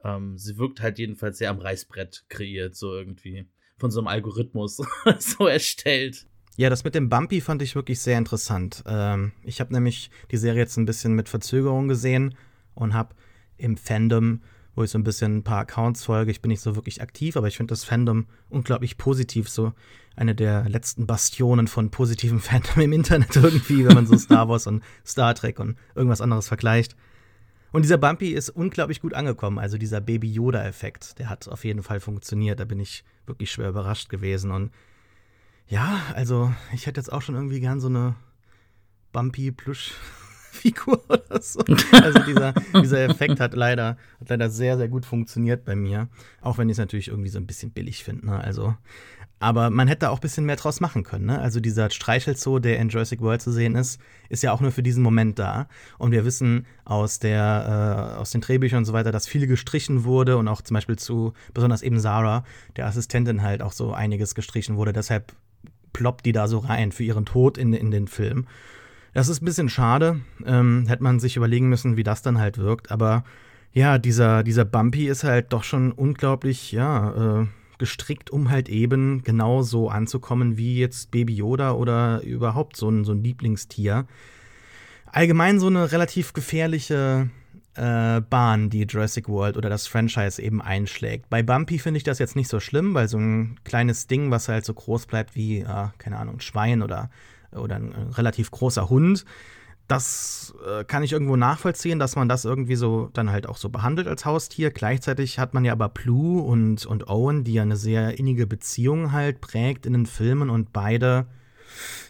S2: Ähm, sie wirkt halt jedenfalls sehr am Reißbrett kreiert, so irgendwie. Von so einem Algorithmus <laughs> so erstellt.
S1: Ja, das mit dem Bumpy fand ich wirklich sehr interessant. Ähm, ich habe nämlich die Serie jetzt ein bisschen mit Verzögerung gesehen und habe im Fandom, wo ich so ein bisschen ein paar Accounts folge. Ich bin nicht so wirklich aktiv, aber ich finde das Fandom unglaublich positiv. So eine der letzten Bastionen von positivem <laughs> Fandom im Internet irgendwie, wenn man so Star Wars und Star Trek und irgendwas anderes vergleicht. Und dieser Bumpy ist unglaublich gut angekommen. Also dieser Baby Yoda-Effekt, der hat auf jeden Fall funktioniert. Da bin ich wirklich schwer überrascht gewesen. Und ja, also ich hätte jetzt auch schon irgendwie gern so eine Bumpy-Plüsch. Figur <laughs> oder so. Also dieser, dieser Effekt hat leider, hat leider sehr, sehr gut funktioniert bei mir. Auch wenn ich es natürlich irgendwie so ein bisschen billig finde. Ne? Also, aber man hätte auch ein bisschen mehr draus machen können. Ne? Also dieser Streichelzoo, der in Jurassic World zu sehen ist, ist ja auch nur für diesen Moment da. Und wir wissen aus, der, äh, aus den Drehbüchern und so weiter, dass viel gestrichen wurde und auch zum Beispiel zu, besonders eben Sarah, der Assistentin halt auch so einiges gestrichen wurde. Deshalb ploppt die da so rein für ihren Tod in, in den Film. Das ist ein bisschen schade. Ähm, hätte man sich überlegen müssen, wie das dann halt wirkt. Aber ja, dieser, dieser Bumpy ist halt doch schon unglaublich, ja, äh, gestrickt, um halt eben genau so anzukommen wie jetzt Baby Yoda oder überhaupt so ein, so ein Lieblingstier. Allgemein so eine relativ gefährliche äh, Bahn, die Jurassic World oder das Franchise eben einschlägt. Bei Bumpy finde ich das jetzt nicht so schlimm, weil so ein kleines Ding, was halt so groß bleibt wie, äh, keine Ahnung, ein Schwein oder oder ein, ein relativ großer Hund. Das äh, kann ich irgendwo nachvollziehen, dass man das irgendwie so dann halt auch so behandelt als Haustier. Gleichzeitig hat man ja aber Blue und, und Owen, die ja eine sehr innige Beziehung halt prägt in den Filmen und beide,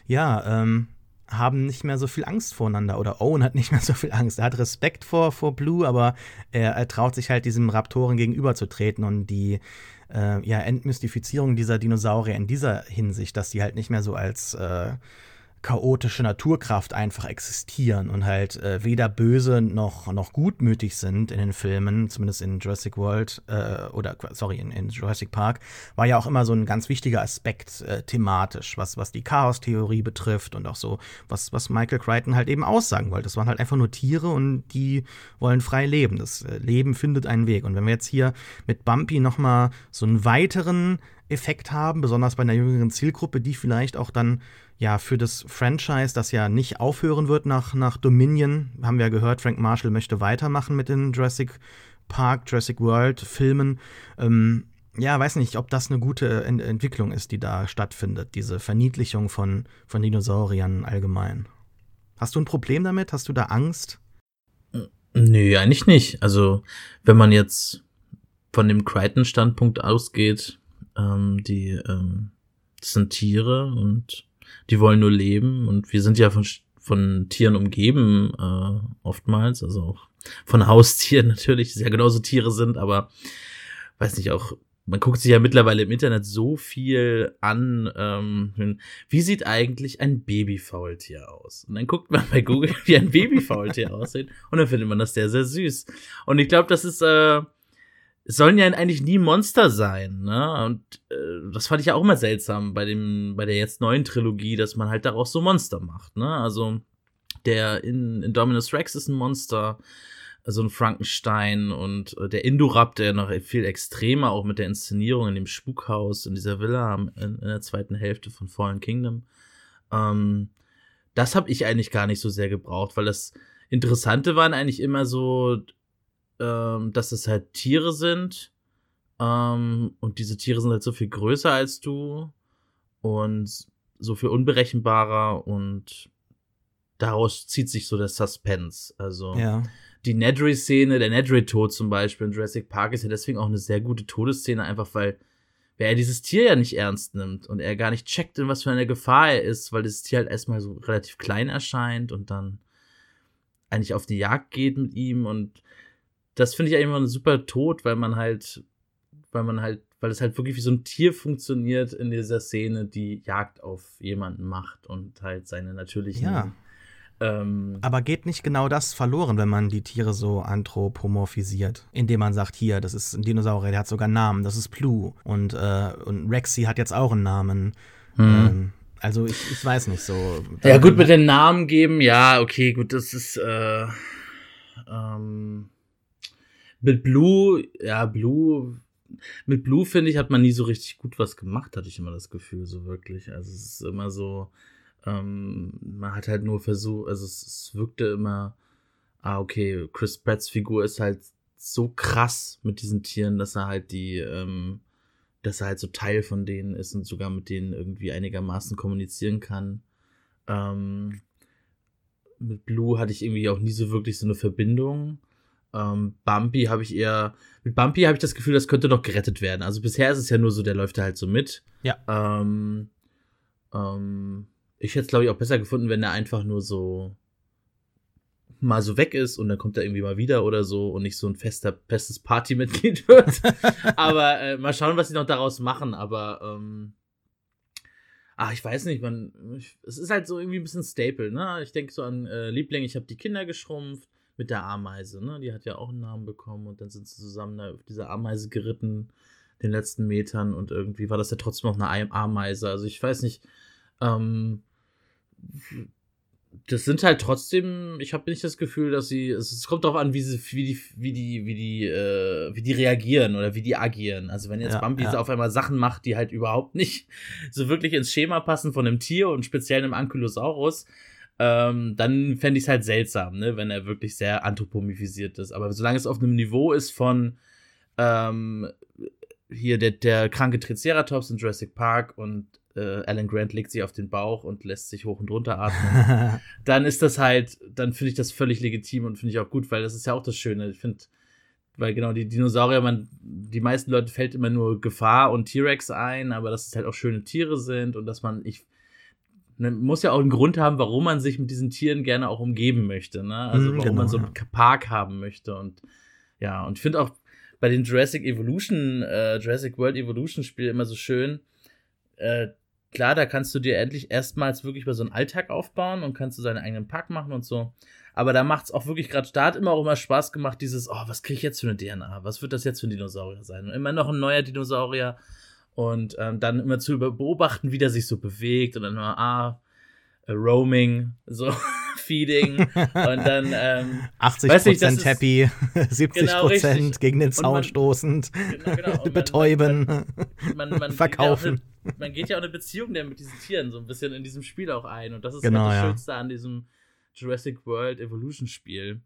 S1: ja, ähm, haben nicht mehr so viel Angst voreinander oder Owen hat nicht mehr so viel Angst. Er hat Respekt vor, vor Blue, aber er, er traut sich halt diesem Raptoren gegenüberzutreten und die äh, ja, Entmystifizierung dieser Dinosaurier in dieser Hinsicht, dass die halt nicht mehr so als äh, chaotische Naturkraft einfach existieren und halt äh, weder böse noch, noch gutmütig sind in den Filmen, zumindest in Jurassic World äh, oder sorry, in, in, Jurassic Park, war ja auch immer so ein ganz wichtiger Aspekt äh, thematisch, was, was die Chaos-Theorie betrifft und auch so, was, was Michael Crichton halt eben aussagen wollte. Das waren halt einfach nur Tiere und die wollen frei leben. Das äh, Leben findet einen Weg. Und wenn wir jetzt hier mit Bumpy nochmal so einen weiteren Effekt haben, besonders bei einer jüngeren Zielgruppe, die vielleicht auch dann ja für das Franchise, das ja nicht aufhören wird nach, nach Dominion, haben wir ja gehört, Frank Marshall möchte weitermachen mit den Jurassic Park, Jurassic World Filmen. Ähm, ja, weiß nicht, ob das eine gute Ent Entwicklung ist, die da stattfindet, diese Verniedlichung von, von Dinosauriern allgemein. Hast du ein Problem damit? Hast du da Angst?
S2: Nö, eigentlich nicht. Also, wenn man jetzt von dem Crichton-Standpunkt ausgeht, ähm, die ähm, das sind Tiere und die wollen nur leben und wir sind ja von, von Tieren umgeben äh, oftmals, also auch von Haustieren <laughs> natürlich, die ja genauso Tiere sind, aber weiß nicht, auch man guckt sich ja mittlerweile im Internet so viel an, ähm, wie sieht eigentlich ein Babyfaultier aus? Und dann guckt man bei Google, <laughs> wie ein Babyfaultier <laughs> aussieht und dann findet man das sehr, sehr süß. Und ich glaube, das ist äh, sollen ja eigentlich nie Monster sein, ne? Und äh, das fand ich ja auch immer seltsam bei dem, bei der jetzt neuen Trilogie, dass man halt daraus so Monster macht, ne? Also der in, in Dominus Rex ist ein Monster, so ein Frankenstein und äh, der Indoraptor noch viel extremer, auch mit der Inszenierung in dem Spukhaus in dieser Villa in, in der zweiten Hälfte von Fallen Kingdom. Ähm, das habe ich eigentlich gar nicht so sehr gebraucht, weil das Interessante waren eigentlich immer so ähm, dass es halt Tiere sind. Ähm, und diese Tiere sind halt so viel größer als du und so viel unberechenbarer und daraus zieht sich so der Suspense. Also
S1: ja.
S2: die Nedry-Szene, der Nedry-Tod zum Beispiel in Jurassic Park ist ja deswegen auch eine sehr gute Todesszene, einfach weil wer er dieses Tier ja nicht ernst nimmt und er gar nicht checkt, in was für eine Gefahr er ist, weil das Tier halt erstmal so relativ klein erscheint und dann eigentlich auf die Jagd geht mit ihm und das finde ich eigentlich immer super Tod, weil man halt, weil man halt, weil es halt wirklich wie so ein Tier funktioniert in dieser Szene, die Jagd auf jemanden macht und halt seine natürlichen
S1: ja. Ähm, Aber geht nicht genau das verloren, wenn man die Tiere so anthropomorphisiert? Indem man sagt, hier, das ist ein Dinosaurier, der hat sogar einen Namen, das ist Plu. Und, äh, und Rexy hat jetzt auch einen Namen. Mhm. Ähm, also ich, ich weiß nicht so.
S2: Ja, gut, mit den Namen geben, ja, okay, gut, das ist äh, ähm, mit Blue, ja, Blue, mit Blue, finde ich, hat man nie so richtig gut was gemacht, hatte ich immer das Gefühl, so wirklich. Also es ist immer so, ähm, man hat halt nur versucht, also es, es wirkte immer, ah, okay, Chris Pratts Figur ist halt so krass mit diesen Tieren, dass er halt die, ähm, dass er halt so Teil von denen ist und sogar mit denen irgendwie einigermaßen kommunizieren kann. Ähm, mit Blue hatte ich irgendwie auch nie so wirklich so eine Verbindung. Ähm, Bumpy habe ich eher, mit Bumpy habe ich das Gefühl, das könnte noch gerettet werden. Also bisher ist es ja nur so, der läuft da halt so mit.
S1: Ja.
S2: Ähm, ähm, ich hätte es, glaube ich, auch besser gefunden, wenn er einfach nur so mal so weg ist und dann kommt er irgendwie mal wieder oder so und nicht so ein fester, festes Partymitglied <laughs> wird. <laughs> aber äh, mal schauen, was sie noch daraus machen. Aber ähm, ach, ich weiß nicht, man, ich, es ist halt so irgendwie ein bisschen Staple, ne? Ich denke so an äh, Liebling, ich habe die Kinder geschrumpft mit der Ameise, ne? Die hat ja auch einen Namen bekommen und dann sind sie zusammen da auf dieser Ameise geritten, den letzten Metern und irgendwie war das ja trotzdem noch eine Ameise. Also ich weiß nicht, ähm, das sind halt trotzdem, ich habe nicht das Gefühl, dass sie, es, kommt darauf an, wie sie, wie die, wie die, wie die, äh, wie die reagieren oder wie die agieren. Also wenn jetzt ja, Bambi ja. auf einmal Sachen macht, die halt überhaupt nicht <laughs> so wirklich ins Schema passen von einem Tier und speziell einem Ankylosaurus, ähm, dann fände ich es halt seltsam, ne, wenn er wirklich sehr anthropomorphisiert ist. Aber solange es auf einem Niveau ist von ähm, hier der, der kranke Triceratops in Jurassic Park und äh, Alan Grant legt sich auf den Bauch und lässt sich hoch und runter atmen, <laughs> dann ist das halt, dann finde ich das völlig legitim und finde ich auch gut, weil das ist ja auch das Schöne. Ich finde, weil genau die Dinosaurier, man, die meisten Leute fällt immer nur Gefahr und T-Rex ein, aber dass es halt auch schöne Tiere sind und dass man, ich, man muss ja auch einen Grund haben, warum man sich mit diesen Tieren gerne auch umgeben möchte, ne? Also mhm, warum genau, man so einen ja. Park haben möchte und ja, und ich finde auch bei den Jurassic Evolution, äh, Jurassic World Evolution Spiel immer so schön, äh, klar, da kannst du dir endlich erstmals wirklich über so einen Alltag aufbauen und kannst du seinen eigenen Pack machen und so. Aber da macht es auch wirklich gerade, hat immer auch immer Spaß gemacht, dieses, oh, was kriege ich jetzt für eine DNA? Was wird das jetzt für ein Dinosaurier sein? Und immer noch ein neuer Dinosaurier und ähm, dann immer zu beobachten, wie der sich so bewegt und dann immer, ah, äh, Roaming, so <laughs> Feeding und dann ähm,
S1: 80 Prozent happy, <laughs> 70 genau, Prozent gegen den Zaun man, stoßend, <laughs> genau, genau. betäuben, man, man, verkaufen.
S2: Geht eine, man geht ja auch eine Beziehung mit diesen Tieren so ein bisschen in diesem Spiel auch ein und das ist genau, halt das ja. Schönste an diesem Jurassic World Evolution Spiel.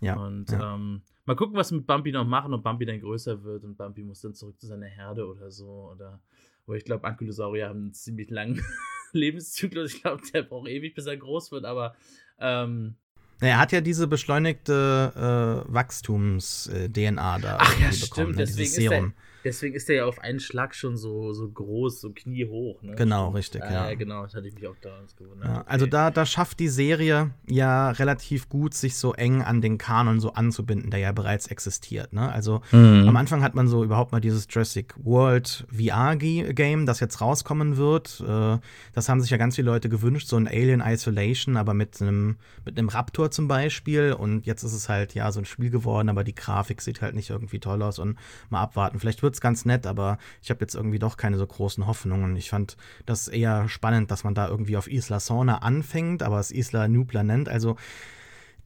S2: Ja. Und ja. Ähm, mal gucken, was mit Bumpy noch machen, ob Bumpy dann größer wird und Bumpy muss dann zurück zu seiner Herde oder so oder aber ich glaube, Ankylosaurier haben einen ziemlich langen <laughs> Lebenszyklus. Ich glaube, der braucht ewig, bis er groß wird, aber ähm,
S1: er hat ja diese beschleunigte äh, Wachstums-DNA da.
S2: Ach ja, bekommen, stimmt. Ne? Deswegen ist, er, Deswegen ist er ja auf einen Schlag schon so, so groß, so kniehoch. Ne?
S1: Genau, richtig, äh, ja.
S2: Genau, das hatte ich mich auch da gewundert.
S1: Ja, also da, da schafft die Serie ja relativ gut, sich so eng an den Kanon so anzubinden, der ja bereits existiert. Ne? Also mhm. am Anfang hat man so überhaupt mal dieses Jurassic World VR-Game, das jetzt rauskommen wird. Äh, das haben sich ja ganz viele Leute gewünscht, so ein Alien Isolation, aber mit einem, mit einem Raptor zum Beispiel. Und jetzt ist es halt ja so ein Spiel geworden, aber die Grafik sieht halt nicht irgendwie toll aus und mal abwarten. Vielleicht wird es ganz nett, aber ich habe jetzt irgendwie doch keine so großen Hoffnungen. Ich fand das eher spannend, dass man da irgendwie auf Isla Sorna anfängt, aber es Isla Nubla nennt. Also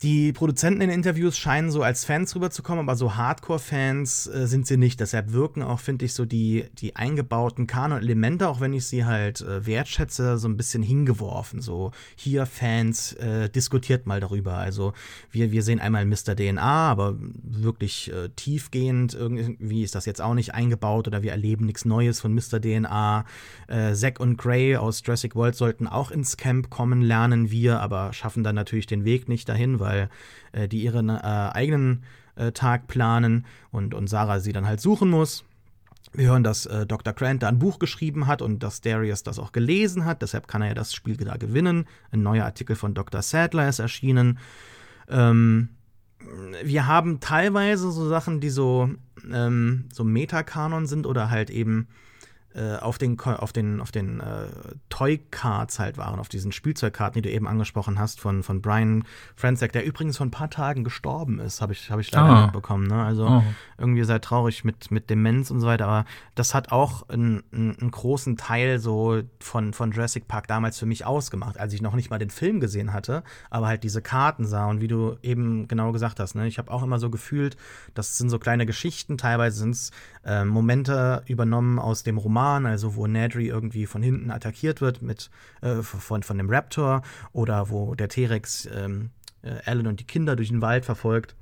S1: die Produzenten in Interviews scheinen so als Fans rüberzukommen, aber so Hardcore-Fans äh, sind sie nicht. Deshalb wirken auch, finde ich, so die, die eingebauten Kanon-Elemente, auch wenn ich sie halt äh, wertschätze, so ein bisschen hingeworfen. So, hier Fans, äh, diskutiert mal darüber. Also, wir, wir sehen einmal Mr. DNA, aber wirklich äh, tiefgehend irgendwie ist das jetzt auch nicht eingebaut oder wir erleben nichts Neues von Mr. DNA. Äh, Zack und Gray aus Jurassic World sollten auch ins Camp kommen, lernen wir, aber schaffen dann natürlich den Weg nicht dahin, weil weil äh, die ihren äh, eigenen äh, Tag planen und, und Sarah sie dann halt suchen muss. Wir hören, dass äh, Dr. Grant da ein Buch geschrieben hat und dass Darius das auch gelesen hat. Deshalb kann er ja das Spiel da gewinnen. Ein neuer Artikel von Dr. Sadler ist erschienen. Ähm, wir haben teilweise so Sachen, die so, ähm, so Metakanon sind oder halt eben auf den, auf den, auf den äh, Toy-Cards halt waren, auf diesen Spielzeugkarten, die du eben angesprochen hast, von, von Brian Franzek, der übrigens vor ein paar Tagen gestorben ist, habe ich, hab ich leider ah. mitbekommen. Ne? Also oh. irgendwie sehr traurig mit, mit Demenz und so weiter, aber das hat auch einen, einen großen Teil so von, von Jurassic Park damals für mich ausgemacht, als ich noch nicht mal den Film gesehen hatte, aber halt diese Karten sah und wie du eben genau gesagt hast, ne? ich habe auch immer so gefühlt, das sind so kleine Geschichten, teilweise sind es äh, Momente übernommen aus dem Roman, Roman, also wo Nedry irgendwie von hinten attackiert wird mit äh, von, von dem Raptor oder wo der T-Rex ähm, äh, Alan und die Kinder durch den Wald verfolgt.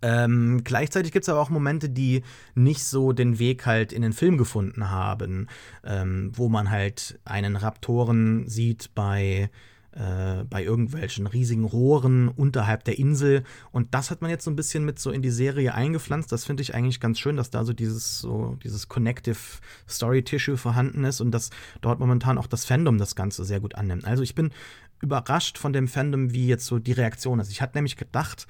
S1: Ähm, gleichzeitig gibt es aber auch Momente, die nicht so den Weg halt in den Film gefunden haben, ähm, wo man halt einen Raptoren sieht bei äh, bei irgendwelchen riesigen Rohren unterhalb der Insel. Und das hat man jetzt so ein bisschen mit so in die Serie eingepflanzt. Das finde ich eigentlich ganz schön, dass da so dieses, so dieses Connective Story Tissue vorhanden ist und dass dort momentan auch das Fandom das Ganze sehr gut annimmt. Also ich bin überrascht von dem Fandom, wie jetzt so die Reaktion ist. Ich hatte nämlich gedacht,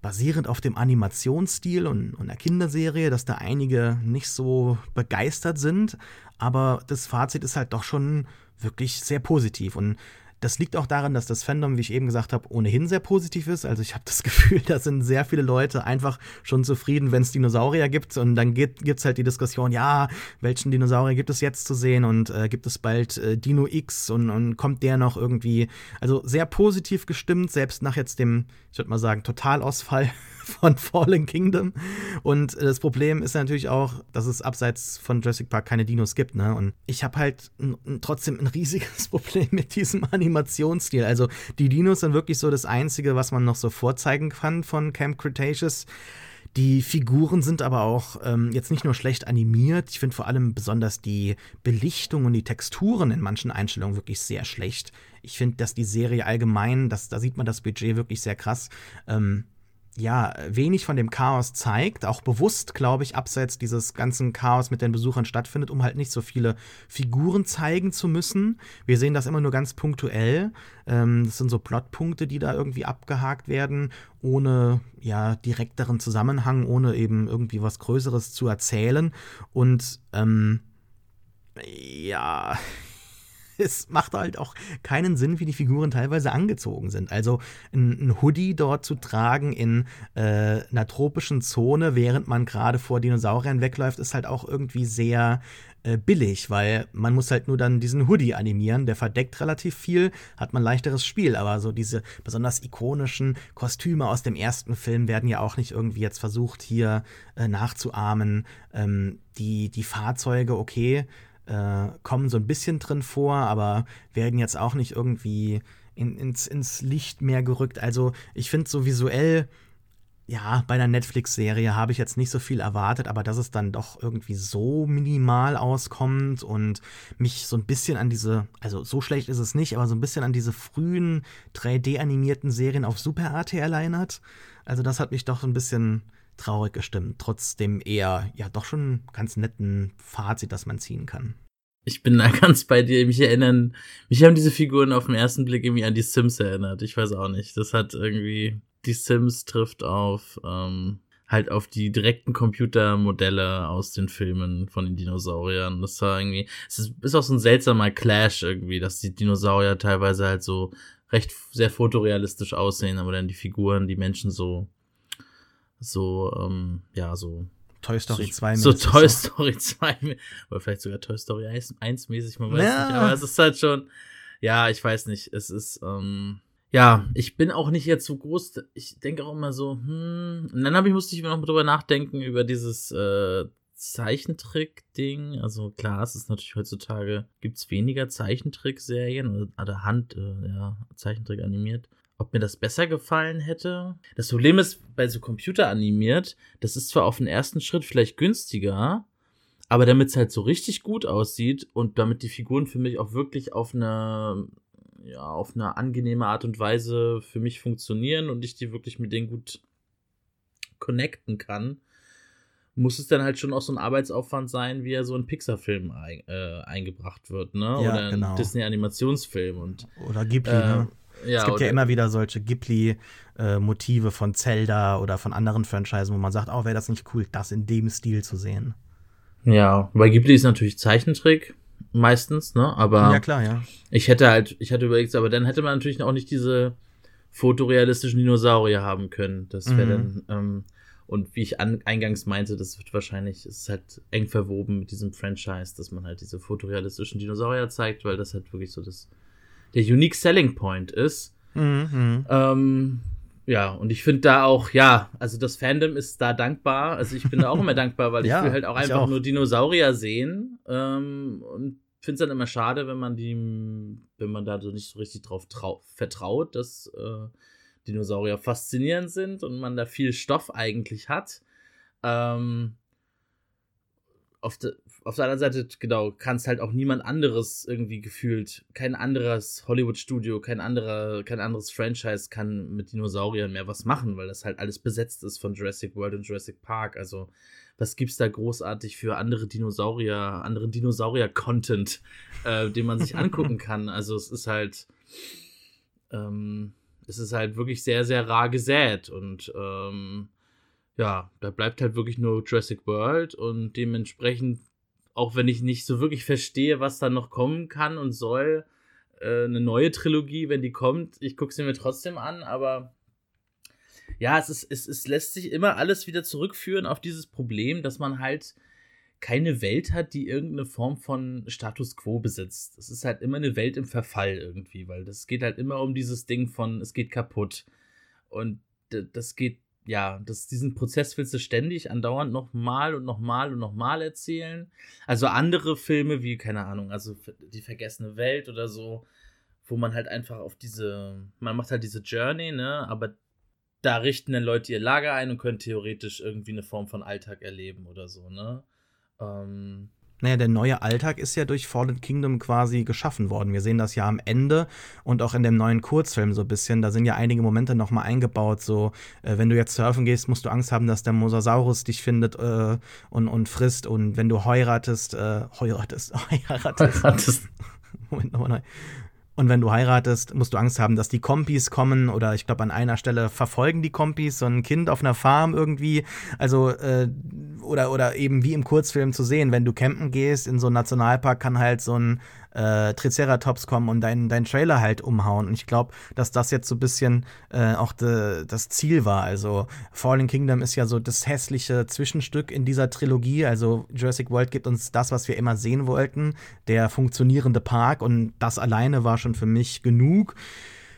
S1: basierend auf dem Animationsstil und, und der Kinderserie, dass da einige nicht so begeistert sind. Aber das Fazit ist halt doch schon wirklich sehr positiv. Und das liegt auch daran, dass das Fandom, wie ich eben gesagt habe, ohnehin sehr positiv ist. Also ich habe das <laughs> Gefühl, da sind sehr viele Leute einfach schon zufrieden, wenn es Dinosaurier gibt. Und dann gibt es halt die Diskussion, ja, welchen Dinosaurier gibt es jetzt zu sehen und äh, gibt es bald äh, Dino X und, und kommt der noch irgendwie. Also sehr positiv gestimmt, selbst nach jetzt dem, ich würde mal sagen, Totalausfall <laughs> von <laughs> Fallen Kingdom. Und das Problem ist natürlich auch, dass es abseits von Jurassic Park keine Dinos gibt. Ne? Und ich habe halt trotzdem ein <laughs> riesiges Problem mit diesem Animationsstil. Also die Dinos sind wirklich so das Einzige, was man noch so vorzeigen kann von Camp Cretaceous. Die Figuren sind aber auch ähm, jetzt nicht nur schlecht animiert, ich finde vor allem besonders die Belichtung und die Texturen in manchen Einstellungen wirklich sehr schlecht. Ich finde, dass die Serie allgemein, das, da sieht man das Budget wirklich sehr krass. Ähm, ja, wenig von dem Chaos zeigt, auch bewusst, glaube ich, abseits dieses ganzen Chaos mit den Besuchern stattfindet, um halt nicht so viele Figuren zeigen zu müssen. Wir sehen das immer nur ganz punktuell. Ähm, das sind so Plotpunkte, die da irgendwie abgehakt werden, ohne ja direkteren Zusammenhang, ohne eben irgendwie was Größeres zu erzählen. Und ähm, ja, <laughs> es macht halt auch keinen Sinn, wie die Figuren teilweise angezogen sind. Also ein, ein Hoodie dort zu tragen in äh, einer tropischen Zone, während man gerade vor Dinosauriern wegläuft, ist halt auch irgendwie sehr äh, billig, weil man muss halt nur dann diesen Hoodie animieren, der verdeckt relativ viel, hat man leichteres Spiel, aber so diese besonders ikonischen Kostüme aus dem ersten Film werden ja auch nicht irgendwie jetzt versucht hier äh, nachzuahmen. Ähm, die, die Fahrzeuge, okay, äh, kommen so ein bisschen drin vor, aber werden jetzt auch nicht irgendwie in, ins, ins Licht mehr gerückt. Also ich finde so visuell, ja, bei einer Netflix-Serie habe ich jetzt nicht so viel erwartet, aber dass es dann doch irgendwie so minimal auskommt und mich so ein bisschen an diese, also so schlecht ist es nicht, aber so ein bisschen an diese frühen 3D-animierten Serien auf Super RTL erinnert. Also das hat mich doch ein bisschen traurig gestimmt, trotzdem eher, ja, doch schon ganz netten Fazit, das man ziehen kann.
S2: Ich bin da <laughs> ganz bei dir. Mich erinnern, mich haben diese Figuren auf den ersten Blick irgendwie an die Sims erinnert. Ich weiß auch nicht. Das hat irgendwie, die Sims trifft auf, ähm, halt auf die direkten Computermodelle aus den Filmen von den Dinosauriern. Das war irgendwie, es ist, ist auch so ein seltsamer Clash irgendwie, dass die Dinosaurier teilweise halt so recht sehr fotorealistisch aussehen, aber dann die Figuren, die Menschen so so, ähm, ja, so.
S1: Toy Story 2
S2: So, so Toy Story 2 oder vielleicht sogar Toy Story 1, mäßig, man weiß ja. nicht, aber es ist halt schon, ja, ich weiß nicht, es ist, ähm, ja, ich bin auch nicht jetzt so groß, ich denke auch immer so, hm, und dann habe ich, musste ich mir noch drüber nachdenken, über dieses, äh, Zeichentrick-Ding. Also klar, es ist natürlich heutzutage, gibt es weniger Zeichentrickserien oder, oder Hand, äh, ja, Zeichentrick animiert ob mir das besser gefallen hätte. Das Problem ist, bei so Computer animiert, das ist zwar auf den ersten Schritt vielleicht günstiger, aber damit es halt so richtig gut aussieht und damit die Figuren für mich auch wirklich auf eine ja, auf eine angenehme Art und Weise für mich funktionieren und ich die wirklich mit denen gut connecten kann, muss es dann halt schon auch so ein Arbeitsaufwand sein, wie er so ein Pixar-Film ein, äh, eingebracht wird, ne? Ja, oder ein genau. Disney-Animationsfilm und
S1: oder Ghibli, äh, ne? Ja, es gibt ja immer wieder solche Ghibli-Motive von Zelda oder von anderen Franchisen, wo man sagt, oh, wäre das nicht cool, das in dem Stil zu sehen.
S2: Ja, bei Ghibli ist natürlich Zeichentrick meistens, ne? Aber
S1: ja klar, ja.
S2: Ich hätte halt, ich hatte überlegt, aber dann hätte man natürlich auch nicht diese fotorealistischen Dinosaurier haben können. Das wäre mhm. dann ähm, und wie ich an, eingangs meinte, das wird wahrscheinlich, es ist halt eng verwoben mit diesem Franchise, dass man halt diese fotorealistischen Dinosaurier zeigt, weil das halt wirklich so das der unique selling point ist. Mhm. Ähm, ja, und ich finde da auch, ja, also das Fandom ist da dankbar. Also ich bin da auch immer <laughs> dankbar, weil ich ja, will halt auch einfach auch. nur Dinosaurier sehen. Ähm, und finde es dann immer schade, wenn man die, wenn man da so nicht so richtig drauf vertraut, dass äh, Dinosaurier faszinierend sind und man da viel Stoff eigentlich hat. Ähm, auf, de, auf der anderen Seite, genau, kann es halt auch niemand anderes irgendwie gefühlt, kein anderes Hollywood-Studio, kein anderer, kein anderes Franchise kann mit Dinosauriern mehr was machen, weil das halt alles besetzt ist von Jurassic World und Jurassic Park. Also, was gibt's da großartig für andere Dinosaurier, anderen Dinosaurier-Content, äh, den man sich <laughs> angucken kann? Also, es ist halt, ähm, es ist halt wirklich sehr, sehr rar gesät und ähm, ja, da bleibt halt wirklich nur Jurassic World und dementsprechend, auch wenn ich nicht so wirklich verstehe, was da noch kommen kann und soll, äh, eine neue Trilogie, wenn die kommt, ich gucke sie mir trotzdem an, aber ja, es, ist, es, es lässt sich immer alles wieder zurückführen auf dieses Problem, dass man halt keine Welt hat, die irgendeine Form von Status quo besitzt. Es ist halt immer eine Welt im Verfall irgendwie, weil das geht halt immer um dieses Ding von, es geht kaputt. Und das geht, ja, das, diesen Prozess willst du ständig andauernd nochmal und nochmal und nochmal erzählen. Also andere Filme wie, keine Ahnung, also die vergessene Welt oder so, wo man halt einfach auf diese, man macht halt diese Journey, ne, aber da richten dann Leute ihr Lager ein und können theoretisch irgendwie eine Form von Alltag erleben oder so, ne. Ähm,
S1: naja, der neue Alltag ist ja durch Fallen Kingdom quasi geschaffen worden. Wir sehen das ja am Ende und auch in dem neuen Kurzfilm so ein bisschen. Da sind ja einige Momente nochmal eingebaut. So, äh, wenn du jetzt surfen gehst, musst du Angst haben, dass der Mosasaurus dich findet äh, und, und frisst. Und wenn du heiratest, äh, heiratest, <laughs> heiratest. Moment nochmal. Und wenn du heiratest, musst du Angst haben, dass die Kompis kommen oder ich glaube an einer Stelle verfolgen die Kompis so ein Kind auf einer Farm irgendwie. Also äh, oder oder eben wie im Kurzfilm zu sehen, wenn du campen gehst in so einen Nationalpark, kann halt so ein äh, Triceratops kommen und deinen dein Trailer halt umhauen. Und ich glaube, dass das jetzt so ein bisschen äh, auch de, das Ziel war. Also Fallen Kingdom ist ja so das hässliche Zwischenstück in dieser Trilogie. Also Jurassic World gibt uns das, was wir immer sehen wollten, der funktionierende Park. Und das alleine war schon für mich genug.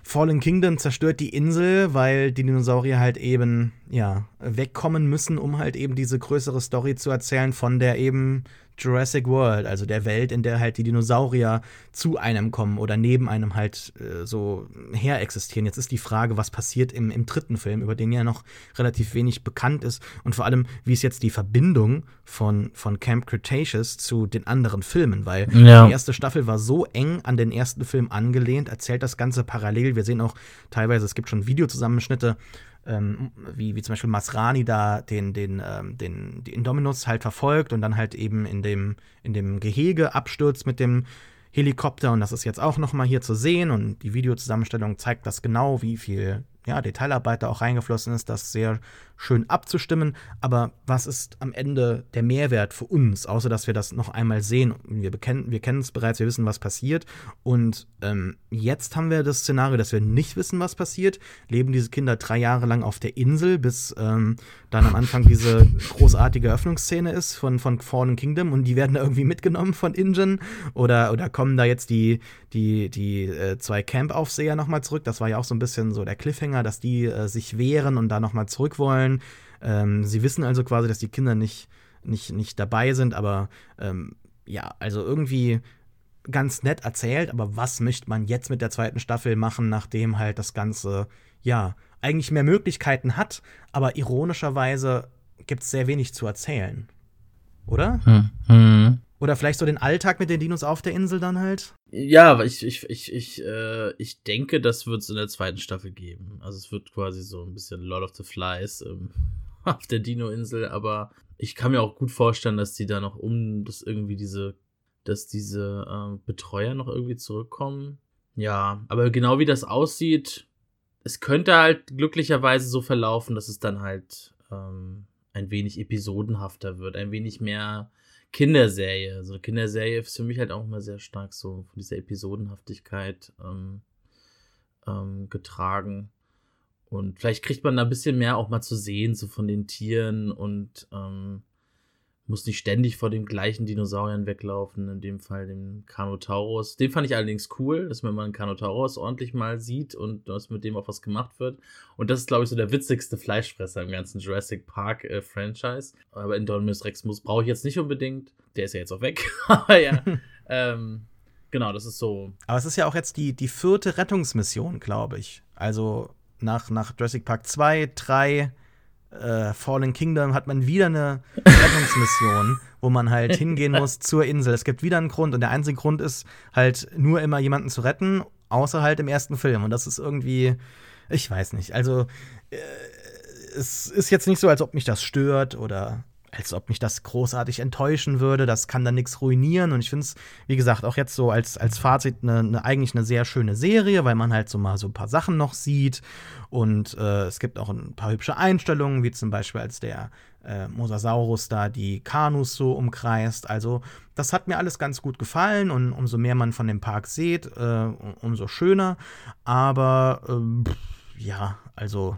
S1: Fallen Kingdom zerstört die Insel, weil die Dinosaurier halt eben, ja, wegkommen müssen, um halt eben diese größere Story zu erzählen von der eben Jurassic World, also der Welt, in der halt die Dinosaurier zu einem kommen oder neben einem halt äh, so her existieren. Jetzt ist die Frage, was passiert im, im dritten Film, über den ja noch relativ wenig bekannt ist und vor allem, wie ist jetzt die Verbindung von, von Camp Cretaceous zu den anderen Filmen, weil ja. die erste Staffel war so eng an den ersten Film angelehnt, erzählt das Ganze parallel. Wir sehen auch teilweise, es gibt schon Videozusammenschnitte ähm, wie, wie zum Beispiel Masrani da den, den, ähm, den, die Indominus halt verfolgt und dann halt eben in dem, in dem Gehege abstürzt mit dem Helikopter. Und das ist jetzt auch nochmal hier zu sehen. Und die Videozusammenstellung zeigt das genau, wie viel ja, Detailarbeit da auch reingeflossen ist, das sehr schön abzustimmen. Aber was ist am Ende der Mehrwert für uns, außer dass wir das noch einmal sehen? Wir, wir kennen es bereits, wir wissen, was passiert. Und ähm, jetzt haben wir das Szenario, dass wir nicht wissen, was passiert. Leben diese Kinder drei Jahre lang auf der Insel, bis ähm, dann am Anfang diese großartige Öffnungsszene ist von, von Fallen Kingdom und die werden da irgendwie mitgenommen von Ingen oder, oder kommen da jetzt die, die, die äh, zwei Camp-Aufseher nochmal zurück. Das war ja auch so ein bisschen so der Cliffhanger, dass die äh, sich wehren und da nochmal zurück wollen wollen. Ähm, sie wissen also quasi, dass die Kinder nicht, nicht, nicht dabei sind, aber ähm, ja, also irgendwie ganz nett erzählt, aber was möchte man jetzt mit der zweiten Staffel machen, nachdem halt das Ganze, ja, eigentlich mehr Möglichkeiten hat, aber ironischerweise gibt es sehr wenig zu erzählen. Oder? Hm. Hm. Oder vielleicht so den Alltag mit den Dinos auf der Insel dann halt?
S2: Ja, ich, ich, ich, ich, äh, ich denke, das wird es in der zweiten Staffel geben. Also es wird quasi so ein bisschen Lord of the Flies ähm, <laughs> auf der Dino-Insel, aber ich kann mir auch gut vorstellen, dass die da noch um das irgendwie diese, dass diese äh, Betreuer noch irgendwie zurückkommen. Ja, aber genau wie das aussieht, es könnte halt glücklicherweise so verlaufen, dass es dann halt ähm, ein wenig episodenhafter wird, ein wenig mehr Kinderserie. Also Kinderserie ist für mich halt auch immer sehr stark so von dieser Episodenhaftigkeit ähm, ähm, getragen. Und vielleicht kriegt man da ein bisschen mehr auch mal zu sehen, so von den Tieren und ähm, muss nicht ständig vor den gleichen Dinosauriern weglaufen, in dem Fall dem Carnotaurus. Den fand ich allerdings cool, dass man mal einen Carnotaurus ordentlich mal sieht und dass mit dem auch was gemacht wird. Und das ist, glaube ich, so der witzigste Fleischfresser im ganzen Jurassic Park äh, Franchise. Aber Indominus Rex muss brauche ich jetzt nicht unbedingt. Der ist ja jetzt auch weg. <laughs> Aber ja, <laughs> ähm, genau, das ist so.
S1: Aber es ist ja auch jetzt die, die vierte Rettungsmission, glaube ich. Also nach, nach Jurassic Park 2, 3, äh, Fallen Kingdom hat man wieder eine <laughs> Rettungsmission, wo man halt hingehen muss zur Insel. Es gibt wieder einen Grund und der einzige Grund ist halt nur immer jemanden zu retten, außer halt im ersten Film. Und das ist irgendwie, ich weiß nicht. Also äh, es ist jetzt nicht so, als ob mich das stört oder als ob mich das großartig enttäuschen würde. Das kann dann nichts ruinieren. Und ich finde es, wie gesagt, auch jetzt so als, als Fazit eine, eine, eigentlich eine sehr schöne Serie, weil man halt so mal so ein paar Sachen noch sieht. Und äh, es gibt auch ein paar hübsche Einstellungen, wie zum Beispiel als der äh, Mosasaurus da die Kanus so umkreist. Also, das hat mir alles ganz gut gefallen. Und umso mehr man von dem Park sieht, äh, umso schöner. Aber äh, ja, also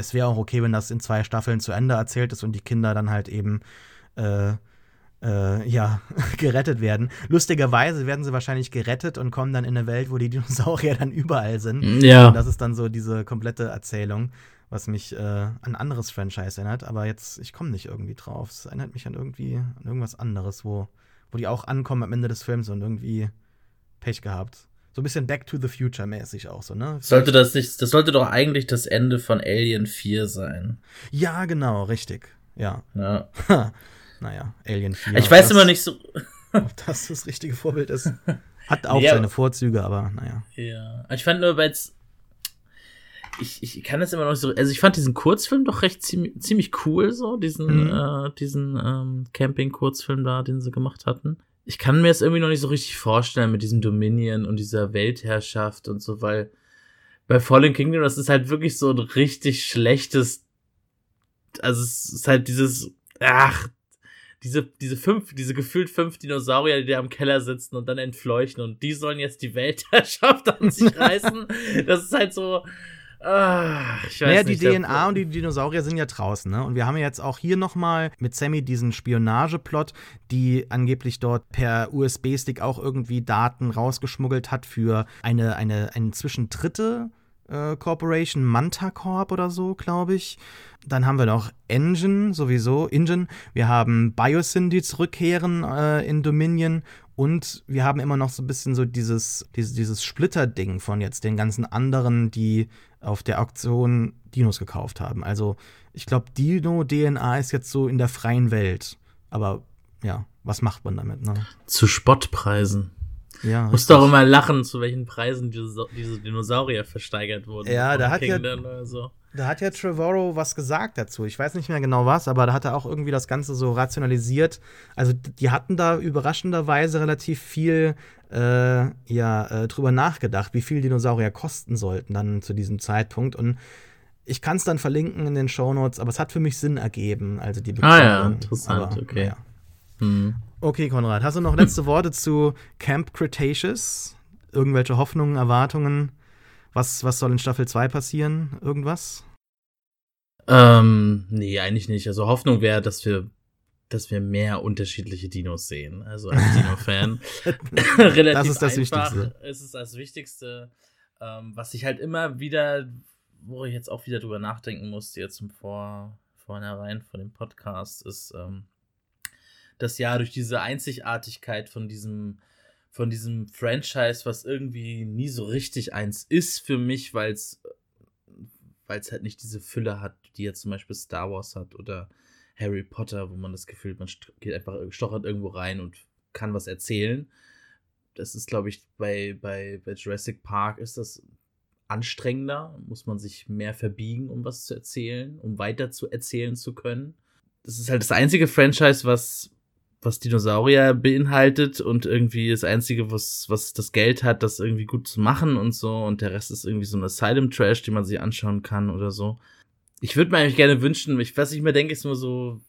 S1: es wäre auch okay, wenn das in zwei Staffeln zu Ende erzählt ist und die Kinder dann halt eben äh, äh, ja, <laughs> gerettet werden. Lustigerweise werden sie wahrscheinlich gerettet und kommen dann in eine Welt, wo die Dinosaurier <laughs> dann überall sind.
S2: Mm, ja.
S1: Und das ist dann so diese komplette Erzählung, was mich äh, an ein anderes Franchise erinnert. Aber jetzt, ich komme nicht irgendwie drauf. Es erinnert mich an irgendwie an irgendwas anderes, wo, wo die auch ankommen am Ende des Films und irgendwie Pech gehabt so ein bisschen Back to the Future mäßig auch so, ne?
S2: Sollte das nicht, das sollte doch eigentlich das Ende von Alien 4 sein.
S1: Ja, genau, richtig. Ja.
S2: Ja.
S1: naja, Alien 4.
S2: Ich weiß das, immer nicht so. <laughs>
S1: ob das das richtige Vorbild ist. Hat auch ja, seine Vorzüge, aber naja.
S2: Ja. Ich fand nur, weil es. Ich, ich kann das immer noch nicht so. Also ich fand diesen Kurzfilm doch recht ziemlich, ziemlich cool, so, diesen, mhm. äh, diesen ähm, Camping-Kurzfilm da, den sie gemacht hatten ich kann mir es irgendwie noch nicht so richtig vorstellen mit diesem Dominion und dieser Weltherrschaft und so, weil bei Fallen Kingdom, das ist halt wirklich so ein richtig schlechtes, also es ist halt dieses, ach, diese, diese fünf, diese gefühlt fünf Dinosaurier, die da im Keller sitzen und dann entfleuchen und die sollen jetzt die Weltherrschaft an sich reißen. <laughs> Das ist halt so, Ach, ich weiß
S1: naja,
S2: nicht,
S1: die DNA und die Dinosaurier sind ja draußen, ne? Und wir haben ja jetzt auch hier nochmal mit Sammy diesen Spionageplot, die angeblich dort per USB-Stick auch irgendwie Daten rausgeschmuggelt hat für eine, eine, eine Zwischendritte äh, Corporation, Manta Corp oder so, glaube ich. Dann haben wir noch Engine, sowieso, Engine. Wir haben Biosyn, die zurückkehren äh, in Dominion. Und wir haben immer noch so ein bisschen so dieses, dieses, dieses Splitter-Ding von jetzt den ganzen anderen, die auf der Auktion Dinos gekauft haben. Also ich glaube, Dino-DNA ist jetzt so in der freien Welt. Aber ja, was macht man damit? Ne?
S2: Zu Spottpreisen.
S1: Ja.
S2: Muss doch immer lachen, zu welchen Preisen diese, diese Dinosaurier versteigert wurden.
S1: Ja, da hat ja, so. Da hat ja Trevorrow was gesagt dazu. Ich weiß nicht mehr genau was, aber da hat er auch irgendwie das Ganze so rationalisiert. Also die hatten da überraschenderweise relativ viel äh, ja, äh, drüber nachgedacht, wie viel Dinosaurier kosten sollten dann zu diesem Zeitpunkt. Und ich kann es dann verlinken in den Shownotes, aber es hat für mich Sinn ergeben, also die
S2: Begründung. Ah ja, interessant, aber, okay. Ja.
S1: Hm. Okay, Konrad, hast du noch letzte Worte zu Camp Cretaceous? Irgendwelche Hoffnungen, Erwartungen? Was, was soll in Staffel 2 passieren? Irgendwas?
S2: Ähm, nee, eigentlich nicht. Also Hoffnung wäre, dass wir dass wir mehr unterschiedliche Dinos sehen. Also als <laughs> Dino-Fan.
S1: Relativ das ist das einfach. Wichtigste.
S2: Es ist das Wichtigste, ähm, was ich halt immer wieder, wo ich jetzt auch wieder drüber nachdenken musste, jetzt im Vor Vornherein von dem Podcast, ist, ähm, dass ja durch diese Einzigartigkeit von diesem von diesem Franchise, was irgendwie nie so richtig eins ist für mich, weil es halt nicht diese Fülle hat, die jetzt zum Beispiel Star Wars hat oder Harry Potter, wo man das Gefühl, man geht einfach stochert irgendwo rein und kann was erzählen. Das ist, glaube ich, bei, bei, bei Jurassic Park ist das anstrengender, muss man sich mehr verbiegen, um was zu erzählen, um weiter zu erzählen zu können. Das ist halt das einzige Franchise, was, was Dinosaurier beinhaltet und irgendwie das einzige, was, was das Geld hat, das irgendwie gut zu machen und so. Und der Rest ist irgendwie so ein Asylum-Trash, den man sich anschauen kann oder so. Ich würde mir eigentlich gerne wünschen, ich, was ich mir denke, ist nur so,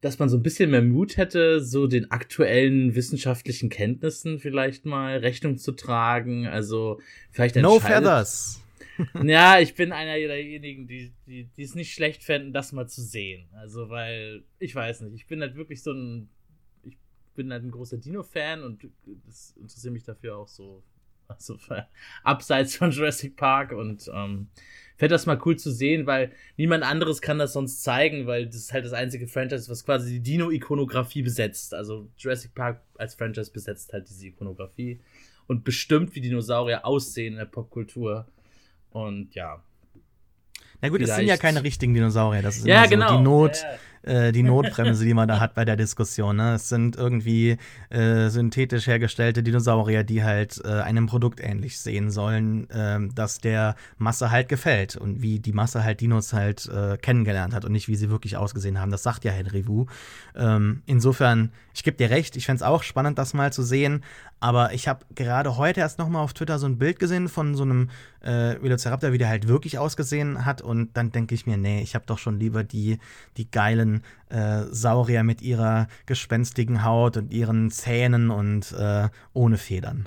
S2: dass man so ein bisschen mehr Mut hätte, so den aktuellen wissenschaftlichen Kenntnissen vielleicht mal Rechnung zu tragen. Also vielleicht
S1: No feathers. <laughs>
S2: ja, ich bin einer derjenigen, die, die, die es nicht schlecht fänden, das mal zu sehen. Also, weil, ich weiß nicht, ich bin halt wirklich so ein, ich bin halt ein großer Dino-Fan und das interessiert mich dafür auch so, also abseits von Jurassic Park und ähm, fände das mal cool zu sehen, weil niemand anderes kann das sonst zeigen, weil das ist halt das einzige Franchise, was quasi die Dino-Ikonografie besetzt. Also Jurassic Park als Franchise besetzt halt diese Ikonografie und bestimmt, wie Dinosaurier aussehen in der Popkultur. Und ja.
S1: Na gut, es sind ja keine richtigen Dinosaurier. Das ist
S2: ja,
S1: immer so
S2: genau.
S1: die Not.
S2: Ja, ja
S1: äh, die Notbremse, die man da hat bei der Diskussion. Ne? Es sind irgendwie äh, synthetisch hergestellte Dinosaurier, die halt äh, einem Produkt ähnlich sehen sollen, äh, das der Masse halt gefällt und wie die Masse halt Dinos halt äh, kennengelernt hat und nicht wie sie wirklich ausgesehen haben. Das sagt ja Henry Wu. Ähm, insofern, ich gebe dir recht, ich fände es auch spannend, das mal zu sehen, aber ich habe gerade heute erst noch mal auf Twitter so ein Bild gesehen von so einem äh, Velociraptor, wie der halt wirklich ausgesehen hat. Und dann denke ich mir, nee, ich habe doch schon lieber die, die geilen äh, Saurier mit ihrer gespenstigen Haut und ihren Zähnen und äh, ohne Federn.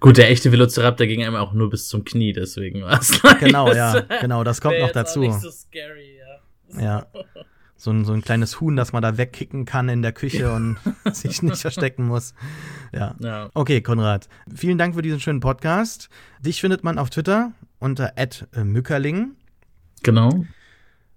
S2: Gut, der echte Velociraptor ging einem auch nur bis zum Knie, deswegen war es. <laughs>
S1: Genau, ja, genau, das kommt noch dazu.
S2: Nicht so scary,
S1: ja. ja. so ein, so ein kleines Huhn, das man da wegkicken kann in der Küche und <laughs> sich nicht verstecken muss. Ja. ja. Okay, Konrad. Vielen Dank für diesen schönen Podcast. Dich findet man auf Twitter unter @mückerling.
S2: Genau.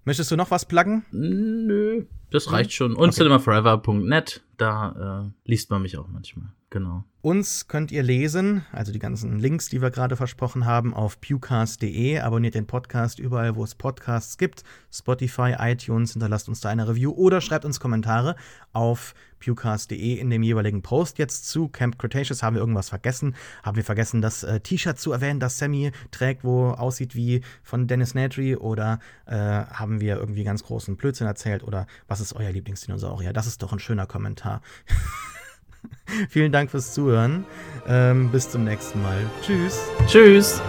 S1: Möchtest du noch was pluggen?
S2: Nö, das reicht schon. Und okay. cinemaforever.net, da äh, liest man mich auch manchmal. Genau.
S1: Uns könnt ihr lesen, also die ganzen Links, die wir gerade versprochen haben, auf pewcast.de. Abonniert den Podcast überall, wo es Podcasts gibt. Spotify, iTunes, hinterlasst uns da eine Review oder schreibt uns Kommentare auf pewcast.de in dem jeweiligen Post. Jetzt zu Camp Cretaceous haben wir irgendwas vergessen. Haben wir vergessen, das äh, T-Shirt zu erwähnen, das Sammy trägt, wo aussieht wie von Dennis Nedry? Oder äh, haben wir irgendwie ganz großen Blödsinn erzählt? Oder was ist euer Lieblingsdinosaurier? Das ist doch ein schöner Kommentar. <laughs> Vielen Dank fürs Zuhören. Ähm, bis zum nächsten Mal. Tschüss.
S2: Tschüss.